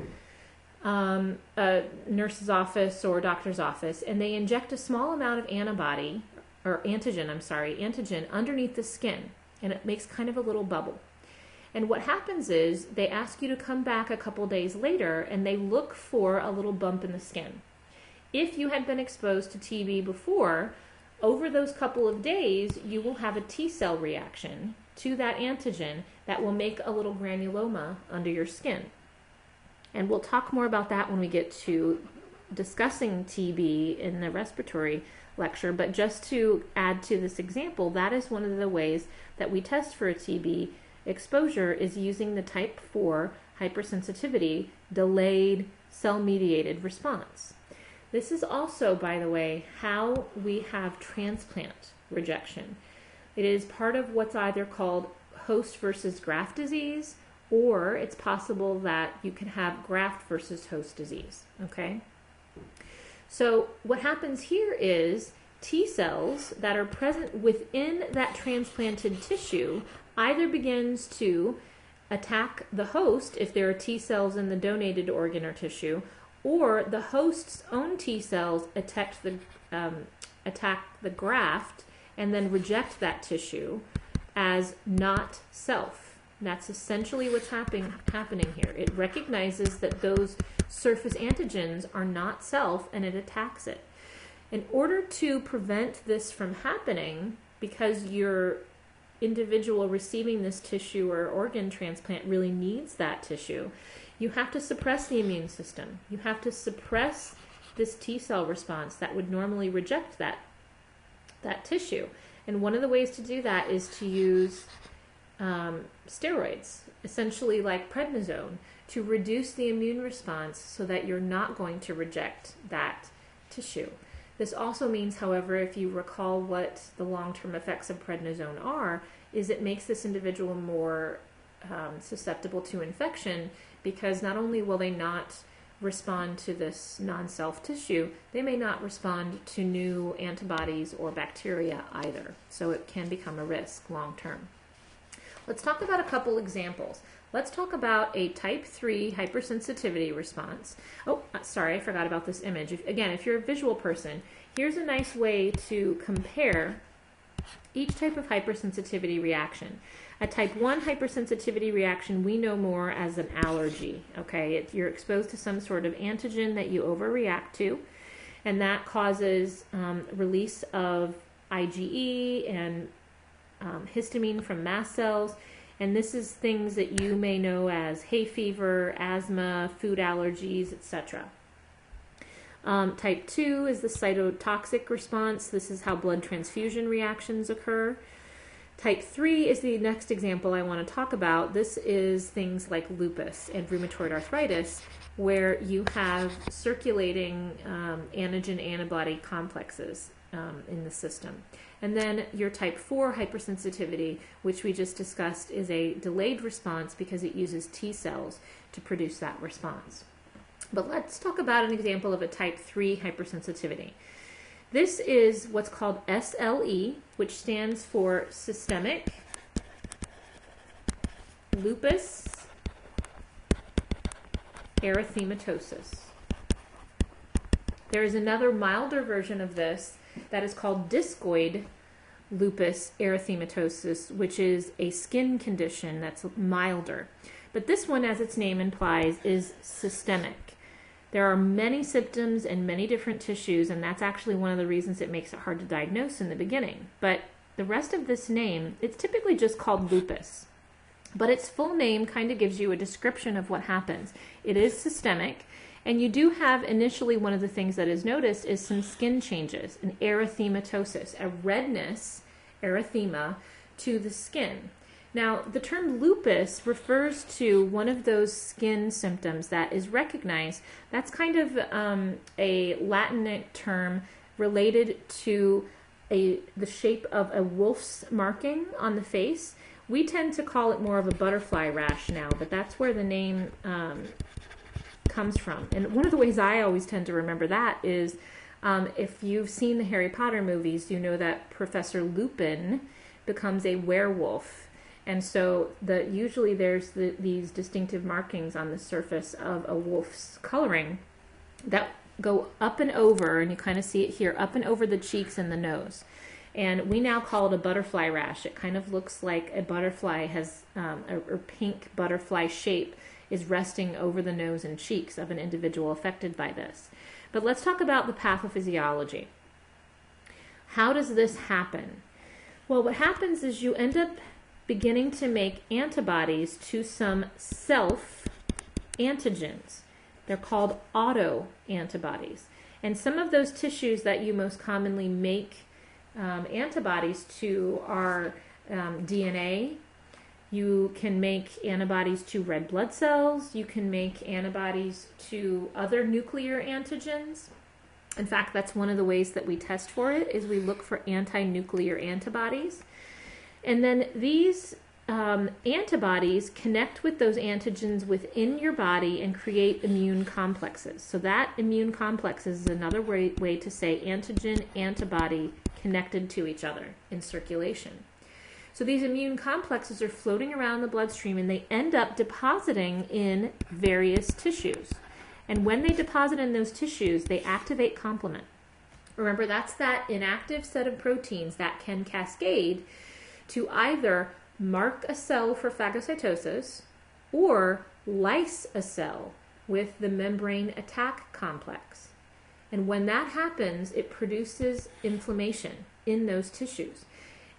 Speaker 1: um, a nurse's office or doctor's office and they inject a small amount of antibody or antigen, I'm sorry, antigen underneath the skin and it makes kind of a little bubble. And what happens is they ask you to come back a couple days later and they look for a little bump in the skin. If you had been exposed to TB before, over those couple of days, you will have a T cell reaction to that antigen that will make a little granuloma under your skin. And we'll talk more about that when we get to discussing TB in the respiratory lecture. But just to add to this example, that is one of the ways that we test for a TB exposure is using the type 4 hypersensitivity delayed cell mediated response. This is also, by the way, how we have transplant rejection. It is part of what's either called host versus graft disease, or it's possible that you can have graft versus host disease. Okay? So, what happens here is T cells that are present within that transplanted tissue either begins to attack the host if there are T cells in the donated organ or tissue, or the host's own T cells attack the um, attack the graft and then reject that tissue as not self. That's essentially what's happening happening here. It recognizes that those surface antigens are not self and it attacks it. In order to prevent this from happening, because your individual receiving this tissue or organ transplant really needs that tissue, you have to suppress the immune system. You have to suppress this T cell response that would normally reject that that tissue. And one of the ways to do that is to use um, steroids, essentially like prednisone, to reduce the immune response so that you're not going to reject that tissue. This also means, however, if you recall what the long term effects of prednisone are, is it makes this individual more um, susceptible to infection because not only will they not respond to this non self tissue, they may not respond to new antibodies or bacteria either. So it can become a risk long term. Let's talk about a couple examples. Let's talk about a type 3 hypersensitivity response. Oh, uh, sorry, I forgot about this image. If, again, if you're a visual person, here's a nice way to compare each type of hypersensitivity reaction. A type 1 hypersensitivity reaction we know more as an allergy. Okay, it, you're exposed to some sort of antigen that you overreact to, and that causes um, release of IgE and um, histamine from mast cells. And this is things that you may know as hay fever, asthma, food allergies, etc. Um, type 2 is the cytotoxic response. This is how blood transfusion reactions occur. Type 3 is the next example I want to talk about. This is things like lupus and rheumatoid arthritis, where you have circulating um, antigen antibody complexes um, in the system. And then your type 4 hypersensitivity, which we just discussed, is a delayed response because it uses T cells to produce that response. But let's talk about an example of a type 3 hypersensitivity. This is what's called SLE, which stands for systemic lupus erythematosus. There is another milder version of this that is called discoid lupus erythematosus, which is a skin condition that's milder. But this one, as its name implies, is systemic. There are many symptoms and many different tissues, and that's actually one of the reasons it makes it hard to diagnose in the beginning. But the rest of this name, it's typically just called lupus. But its full name kind of gives you a description of what happens. It is systemic, and you do have initially one of the things that is noticed is some skin changes, an erythematosis, a redness, erythema, to the skin. Now, the term lupus refers to one of those skin symptoms that is recognized. That's kind of um, a Latin term related to a the shape of a wolf's marking on the face. We tend to call it more of a butterfly rash now, but that's where the name um, comes from. And one of the ways I always tend to remember that is um, if you've seen the Harry Potter movies, you know that Professor Lupin becomes a werewolf and so the usually there's the, these distinctive markings on the surface of a wolf's coloring that go up and over, and you kind of see it here, up and over the cheeks and the nose. And we now call it a butterfly rash. It kind of looks like a butterfly has um, a, a pink butterfly shape is resting over the nose and cheeks of an individual affected by this. But let's talk about the pathophysiology. How does this happen? Well, what happens is you end up beginning to make antibodies to some self antigens. They're called auto antibodies. And some of those tissues that you most commonly make um, antibodies to are um, DNA. You can make antibodies to red blood cells. You can make antibodies to other nuclear antigens. In fact, that's one of the ways that we test for it is we look for anti-nuclear antibodies. And then these um, antibodies connect with those antigens within your body and create immune complexes. So that immune complexes is another way, way to say antigen antibody connected to each other in circulation. So these immune complexes are floating around the bloodstream and they end up depositing in various tissues. And when they deposit in those tissues, they activate complement. Remember, that's that inactive set of proteins that can cascade to either mark a cell for phagocytosis or lyse a cell with the membrane attack complex. And when that happens, it produces inflammation in those tissues.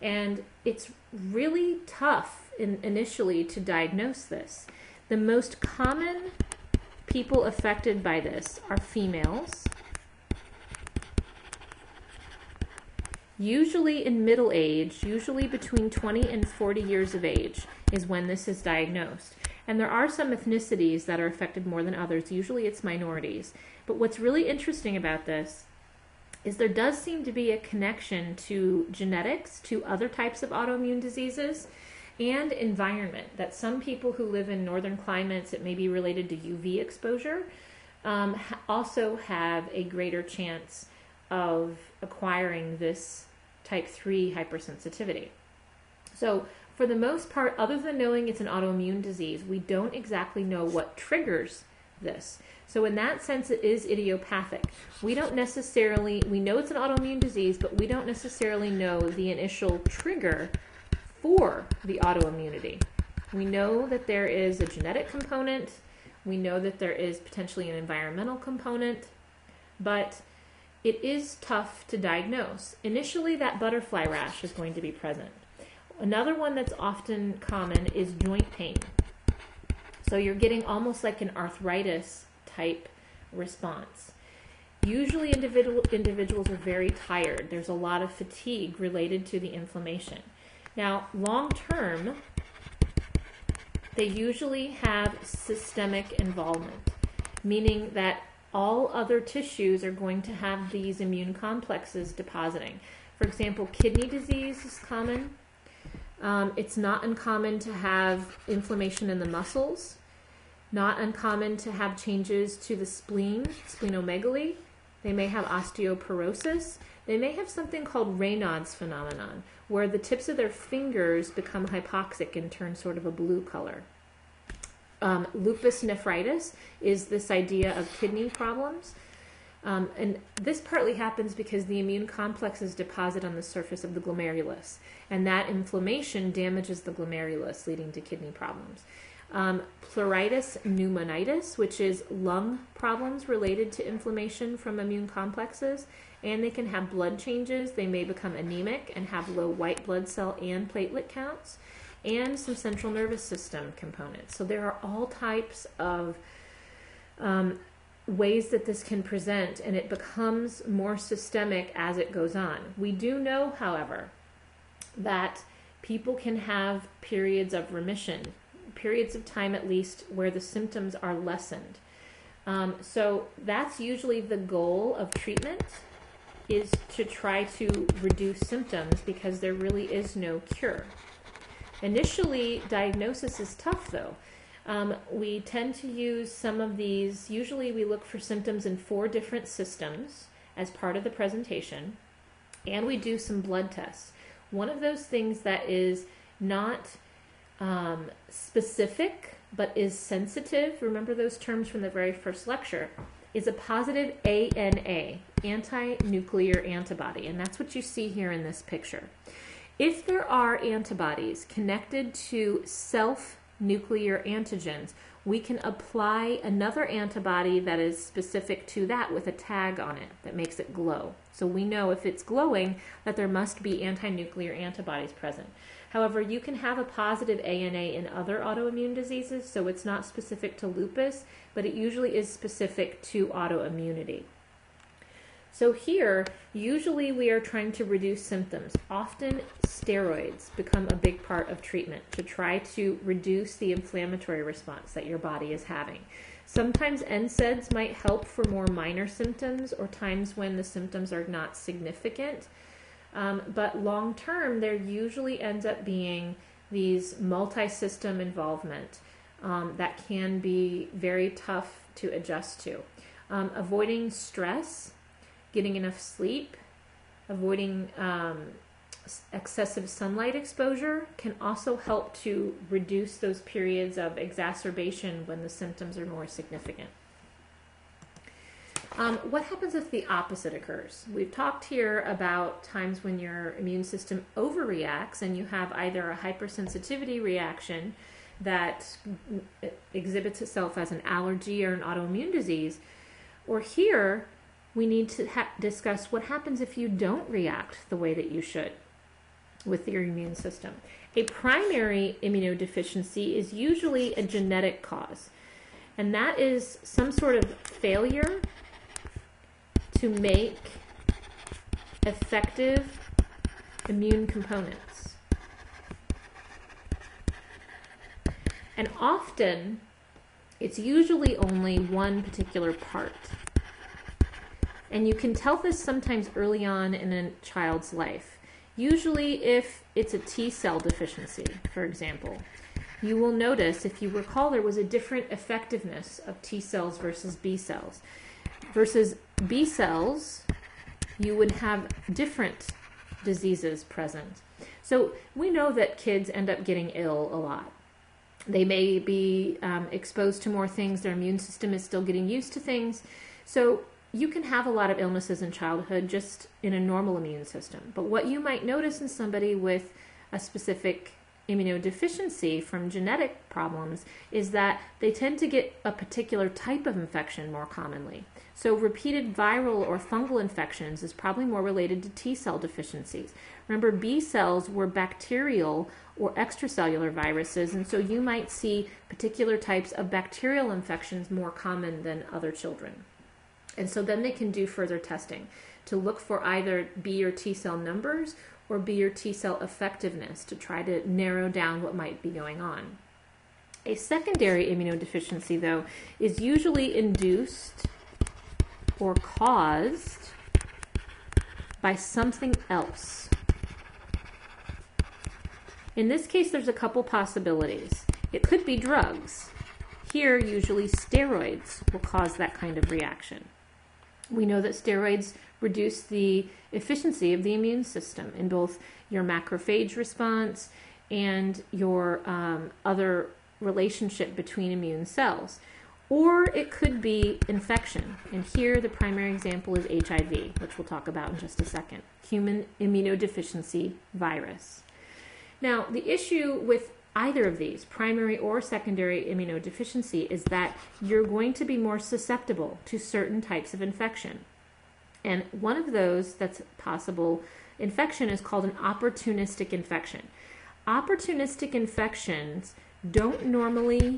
Speaker 1: And it's really tough in, initially to diagnose this. The most common people affected by this are females Usually in middle age, usually between 20 and 40 years of age, is when this is diagnosed. And there are some ethnicities that are affected more than others. Usually it's minorities. But what's really interesting about this is there does seem to be a connection to genetics, to other types of autoimmune diseases, and environment. That some people who live in northern climates, it may be related to UV exposure, um, also have a greater chance of acquiring this type 3 hypersensitivity. So, for the most part, other than knowing it's an autoimmune disease, we don't exactly know what triggers this. So, in that sense, it is idiopathic. We don't necessarily, we know it's an autoimmune disease, but we don't necessarily know the initial trigger for the autoimmunity. We know that there is a genetic component, we know that there is potentially an environmental component, but it is tough to diagnose. Initially, that butterfly rash is going to be present. Another one that's often common is joint pain. So you're getting almost like an arthritis type response. Usually, individual, individuals are very tired. There's a lot of fatigue related to the inflammation. Now, long term, they usually have systemic involvement, meaning that all other tissues are going to have these immune complexes depositing. For example, kidney disease is common. Um, it's not uncommon to have inflammation in the muscles, not uncommon to have changes to the spleen, splenomegaly. They may have osteoporosis. They may have something called Raynaud's phenomenon, where the tips of their fingers become hypoxic and turn sort of a blue color. Um, lupus nephritis is this idea of kidney problems. Um, and this partly happens because the immune complexes deposit on the surface of the glomerulus, and that inflammation damages the glomerulus, leading to kidney problems. Um, pleuritis pneumonitis, which is lung problems related to inflammation from immune complexes, and they can have blood changes. They may become anemic and have low white blood cell and platelet counts and some central nervous system components. So there are all types of um, ways that this can present, and it becomes more systemic as it goes on. We do know, however, that people can have periods of remission, periods of time at least, where the symptoms are lessened. Um, so that's usually the goal of treatment is to try to reduce symptoms because there really is no cure. Initially, diagnosis is tough though. Um, we tend to use some of these, usually, we look for symptoms in four different systems as part of the presentation, and we do some blood tests. One of those things that is not um, specific but is sensitive, remember those terms from the very first lecture, is a positive ANA, anti nuclear antibody, and that's what you see here in this picture. If there are antibodies connected to self nuclear antigens, we can apply another antibody that is specific to that with a tag on it that makes it glow. So we know if it's glowing that there must be anti-nuclear antibodies present. However, you can have a positive ANA in other autoimmune diseases, so it's not specific to lupus, but it usually is specific to autoimmunity. So here, usually we are trying to reduce symptoms. Often steroids become a big part of treatment to try to reduce the inflammatory response that your body is having. Sometimes NSAIDs might help for more minor symptoms or times when the symptoms are not significant. Um, but long term, there usually ends up being these multi system involvement um, that can be very tough to adjust to. Um, avoiding stress getting enough sleep, avoiding um, excessive sunlight exposure can also help to reduce those periods of exacerbation when the symptoms are more significant. Um, what happens if the opposite occurs? We've talked here about times when your immune system overreacts and you have either a hypersensitivity reaction that exhibits itself as an allergy or an autoimmune disease, or here we need to ha- discuss what happens if you don't react the way that you should with your immune system. A primary immunodeficiency is usually a genetic cause, and that is some sort of failure to make effective immune components. And often, it's usually only one particular part. And you can tell this sometimes early on in a child's life. Usually, if it's a T cell deficiency, for example, you will notice, if you recall, there was a different effectiveness of T cells versus B cells. Versus B cells, you would have different diseases present. So we know that kids end up getting ill a lot. They may be um, exposed to more things, their immune system is still getting used to things. So you can have a lot of illnesses in childhood just in a normal immune system. But what you might notice in somebody with a specific immunodeficiency from genetic problems is that they tend to get a particular type of infection more commonly. So, repeated viral or fungal infections is probably more related to T cell deficiencies. Remember, B cells were bacterial or extracellular viruses, and so you might see particular types of bacterial infections more common than other children. And so then they can do further testing to look for either B or T cell numbers or B or T cell effectiveness to try to narrow down what might be going on. A secondary immunodeficiency, though, is usually induced or caused by something else. In this case, there's a couple possibilities. It could be drugs. Here, usually steroids will cause that kind of reaction. We know that steroids reduce the efficiency of the immune system in both your macrophage response and your um, other relationship between immune cells. Or it could be infection. And here the primary example is HIV, which we'll talk about in just a second human immunodeficiency virus. Now, the issue with either of these, primary or secondary immunodeficiency, is that you're going to be more susceptible to certain types of infection. And one of those that's possible infection is called an opportunistic infection. Opportunistic infections don't normally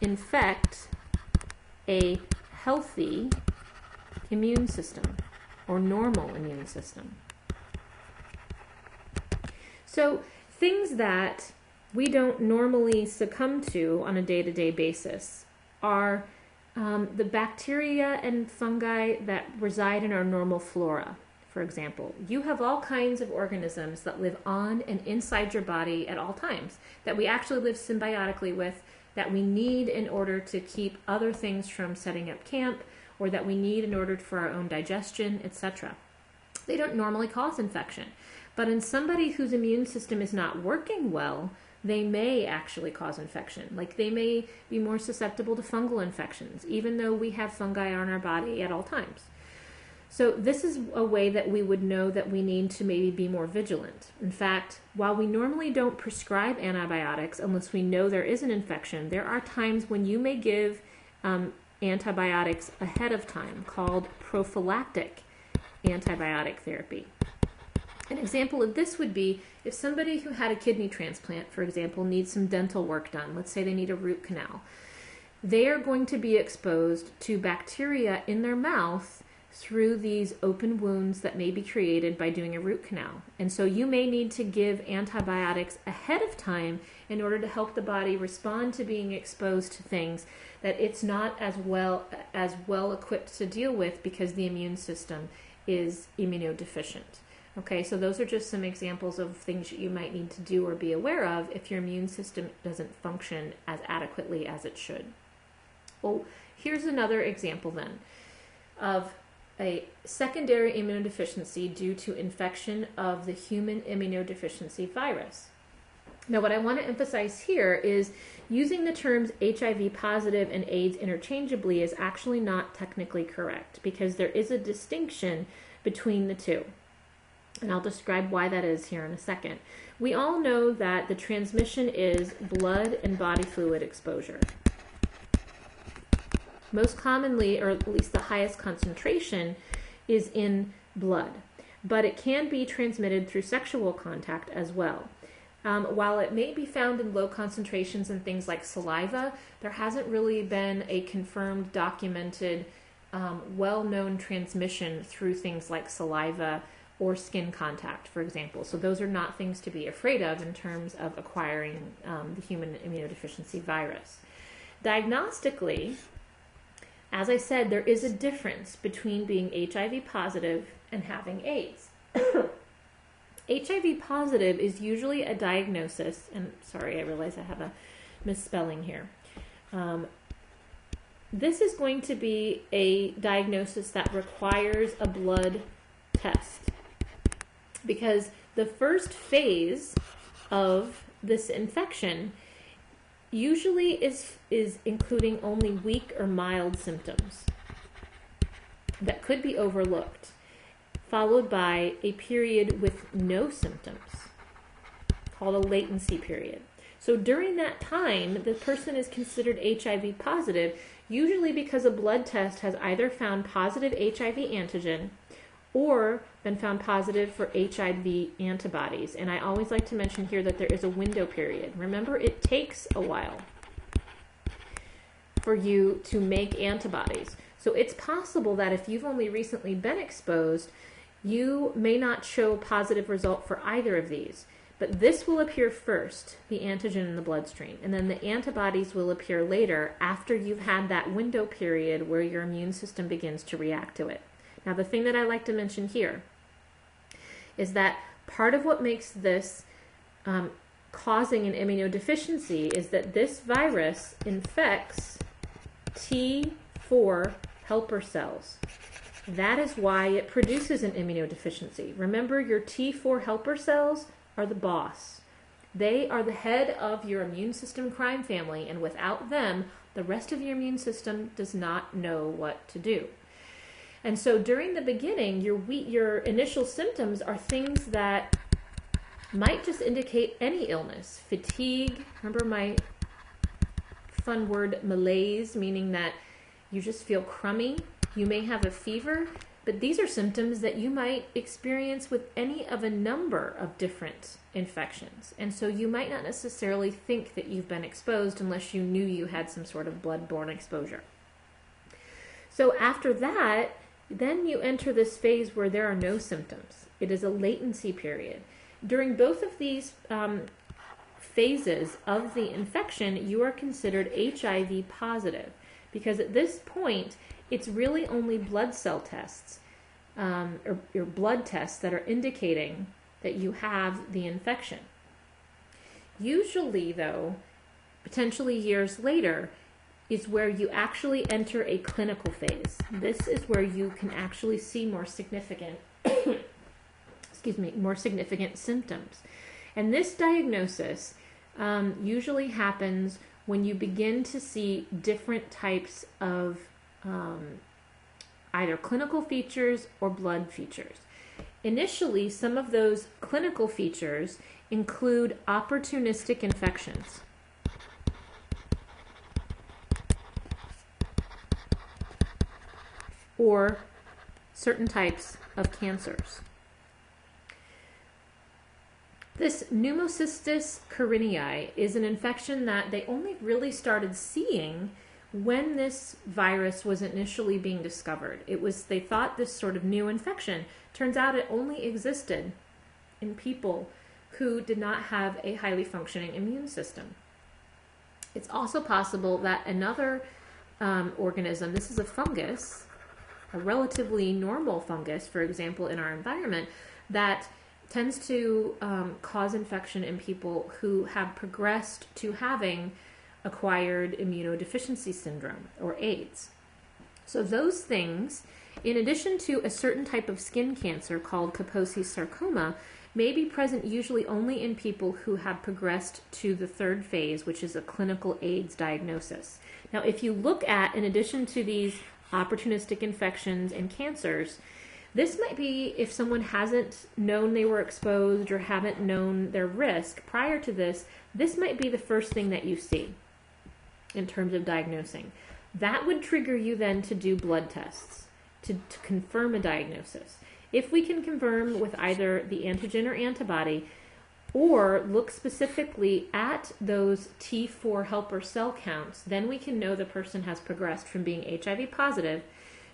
Speaker 1: infect a healthy immune system or normal immune system. So, things that we don't normally succumb to on a day to day basis are um, the bacteria and fungi that reside in our normal flora. For example, you have all kinds of organisms that live on and inside your body at all times that we actually live symbiotically with, that we need in order to keep other things from setting up camp, or that we need in order for our own digestion, etc. They don't normally cause infection. But in somebody whose immune system is not working well, they may actually cause infection. Like they may be more susceptible to fungal infections, even though we have fungi on our body at all times. So, this is a way that we would know that we need to maybe be more vigilant. In fact, while we normally don't prescribe antibiotics unless we know there is an infection, there are times when you may give um, antibiotics ahead of time called prophylactic antibiotic therapy. An example of this would be if somebody who had a kidney transplant, for example, needs some dental work done, let's say they need a root canal, they are going to be exposed to bacteria in their mouth through these open wounds that may be created by doing a root canal. And so you may need to give antibiotics ahead of time in order to help the body respond to being exposed to things that it's not as well as well equipped to deal with because the immune system is immunodeficient. Okay, so those are just some examples of things that you might need to do or be aware of if your immune system doesn't function as adequately as it should. Well, here's another example then of a secondary immunodeficiency due to infection of the human immunodeficiency virus. Now, what I want to emphasize here is using the terms HIV positive and AIDS interchangeably is actually not technically correct because there is a distinction between the two. And I'll describe why that is here in a second. We all know that the transmission is blood and body fluid exposure. Most commonly, or at least the highest concentration, is in blood, but it can be transmitted through sexual contact as well. Um, while it may be found in low concentrations in things like saliva, there hasn't really been a confirmed, documented, um, well known transmission through things like saliva or skin contact, for example. So, those are not things to be afraid of in terms of acquiring um, the human immunodeficiency virus. Diagnostically, as I said, there is a difference between being HIV positive and having AIDS. HIV positive is usually a diagnosis, and sorry, I realize I have a misspelling here. Um, this is going to be a diagnosis that requires a blood test because the first phase of this infection usually is is including only weak or mild symptoms that could be overlooked followed by a period with no symptoms called a latency period. So during that time, the person is considered HIV positive, usually because a blood test has either found positive HIV antigen or been found positive for HIV antibodies. And I always like to mention here that there is a window period. Remember, it takes a while for you to make antibodies. So it's possible that if you've only recently been exposed, you may not show positive result for either of these, but this will appear first, the antigen in the bloodstream, and then the antibodies will appear later after you've had that window period where your immune system begins to react to it. Now, the thing that I like to mention here is that part of what makes this um, causing an immunodeficiency is that this virus infects T4 helper cells. That is why it produces an immunodeficiency. Remember, your T4 helper cells are the boss. They are the head of your immune system crime family, and without them, the rest of your immune system does not know what to do. And so during the beginning, your your initial symptoms are things that might just indicate any illness. Fatigue, remember my fun word malaise, meaning that you just feel crummy, you may have a fever, but these are symptoms that you might experience with any of a number of different infections. And so you might not necessarily think that you've been exposed unless you knew you had some sort of blood-borne exposure. So after that, then you enter this phase where there are no symptoms. It is a latency period. During both of these um, phases of the infection, you are considered HIV positive because at this point, it's really only blood cell tests um, or, or blood tests that are indicating that you have the infection. Usually, though, potentially years later, is where you actually enter a clinical phase. This is where you can actually see more significant excuse me, more significant symptoms. And this diagnosis um, usually happens when you begin to see different types of um, either clinical features or blood features. Initially, some of those clinical features include opportunistic infections. Or certain types of cancers. This pneumocystis carinii is an infection that they only really started seeing when this virus was initially being discovered. It was they thought this sort of new infection. Turns out it only existed in people who did not have a highly functioning immune system. It's also possible that another um, organism, this is a fungus, a relatively normal fungus, for example, in our environment, that tends to um, cause infection in people who have progressed to having acquired immunodeficiency syndrome or AIDS. So, those things, in addition to a certain type of skin cancer called Kaposi sarcoma, may be present usually only in people who have progressed to the third phase, which is a clinical AIDS diagnosis. Now, if you look at, in addition to these opportunistic infections and cancers, this might be if someone hasn't known they were exposed or haven't known their risk prior to this, this might be the first thing that you see in terms of diagnosing. That would trigger you then to do blood tests to, to confirm a diagnosis. If we can confirm with either the antigen or antibody, or look specifically at those T4 helper cell counts, then we can know the person has progressed from being HIV positive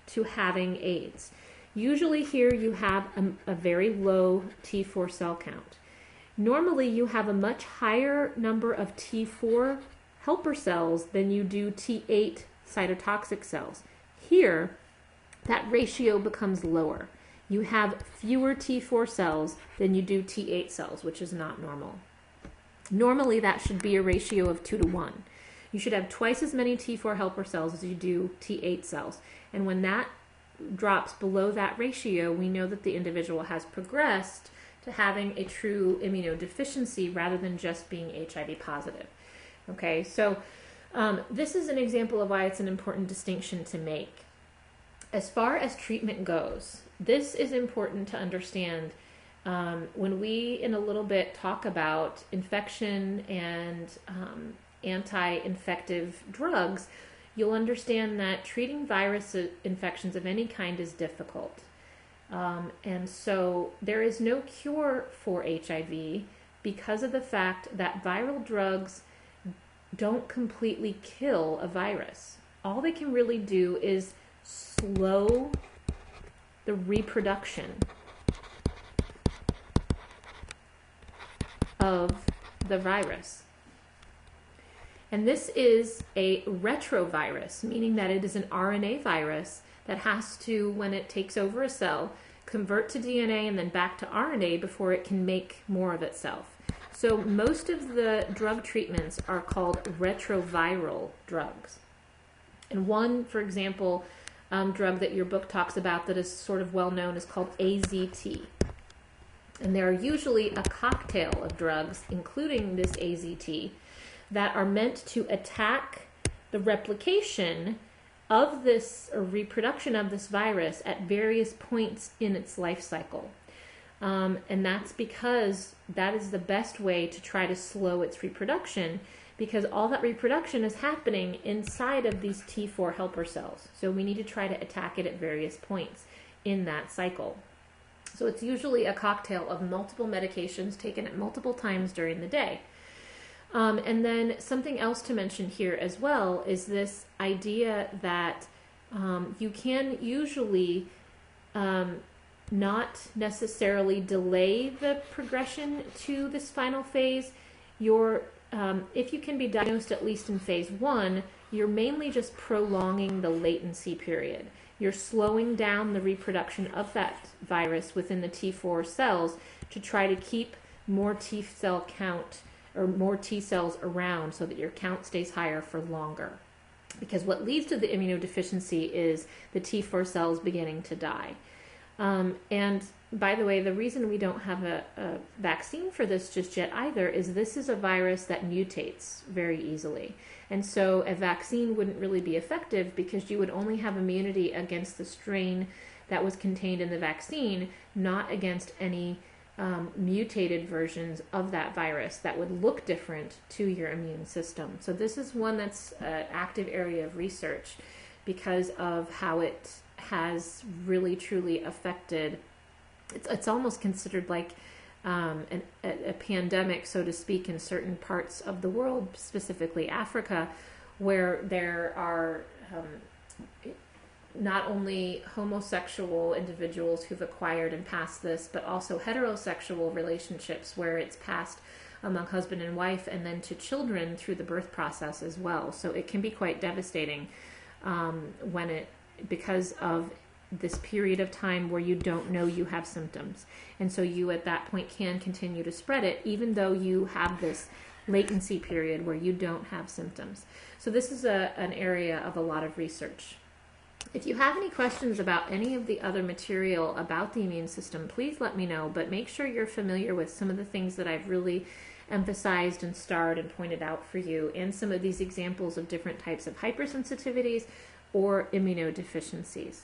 Speaker 1: to having AIDS. Usually, here you have a, a, very low T4 cell count. Normally, you have a much higher number of T4 helper cells than you do T8 cytotoxic cells. Here, that ratio becomes lower. You have fewer T4 cells than you do T8 cells, which is not normal. Normally, that should be a ratio of 2 to 1. You should have twice as many T4 helper cells as you do T8 cells. And when that drops below that ratio, we know that the individual has progressed to having a true immunodeficiency rather than just being HIV positive. Okay, so um, this is an example of why it's an important distinction to make. As far as treatment goes, this is important to understand um, when we, in a little bit, talk about infection and um, anti infective drugs you'll understand that treating virus infections of any kind is difficult. Um, and so there is no cure for HIV because of the fact that viral drugs don't completely kill a virus. All they can really do is slow the reproduction of the virus. And this is a retrovirus, meaning that it is an RNA virus that has to, when it takes over a cell, convert to DNA and then back to RNA before it can make more of itself. So most of the drug treatments are called retroviral drugs. And one, for example, um, drug that your book talks about that is sort of well known is called AZT. And there are usually a cocktail of drugs, including this AZT, that are meant to attack the replication of this or reproduction of this virus at various points in its life cycle. Um, and that's because that is the best way to try to slow its reproduction because all that reproduction is happening inside of these T4 helper cells. So we need to try to attack it at various points in that cycle. So it's usually a cocktail of multiple medications taken at multiple times during the day. Um, and then something else to mention here as well is this idea that um, you can usually um, not necessarily delay the progression to this final phase. Your um, if you can be diagnosed at least in phase one, you're mainly just prolonging the latency period. You're slowing down the reproduction of that virus within the T4 cells to try to keep more T cell count or more T cells around so that your count stays higher for longer. Because what leads to the immunodeficiency is the T4 cells beginning to die. Um, and by the way, the reason we don't have a, a, vaccine for this just yet either is this is a virus that mutates very easily. And so a vaccine wouldn't really be effective because you would only have immunity against the strain that was contained in the vaccine, not against any um, mutated versions of that virus that would look different to your immune system. So, this is one that's an active area of research because of how it has really truly affected. It's, it's almost considered like um, an, a, a pandemic, so to speak, in certain parts of the world, specifically Africa, where there are um, not only homosexual individuals who've acquired and passed this, but also heterosexual relationships where it's passed among husband and wife and then to children through the birth process as well. So it can be quite devastating um, when it, because of this period of time where you don't know you have symptoms. And so you at that point can continue to spread it even though you have this latency period where you don't have symptoms. So this is a, an area of a lot of research. If you have any questions about any of the other material about the immune system, please let me know, but make sure you're familiar with some of the things that I've really emphasized and starred and pointed out for you, and some of these examples of different types of hypersensitivities or immunodeficiencies.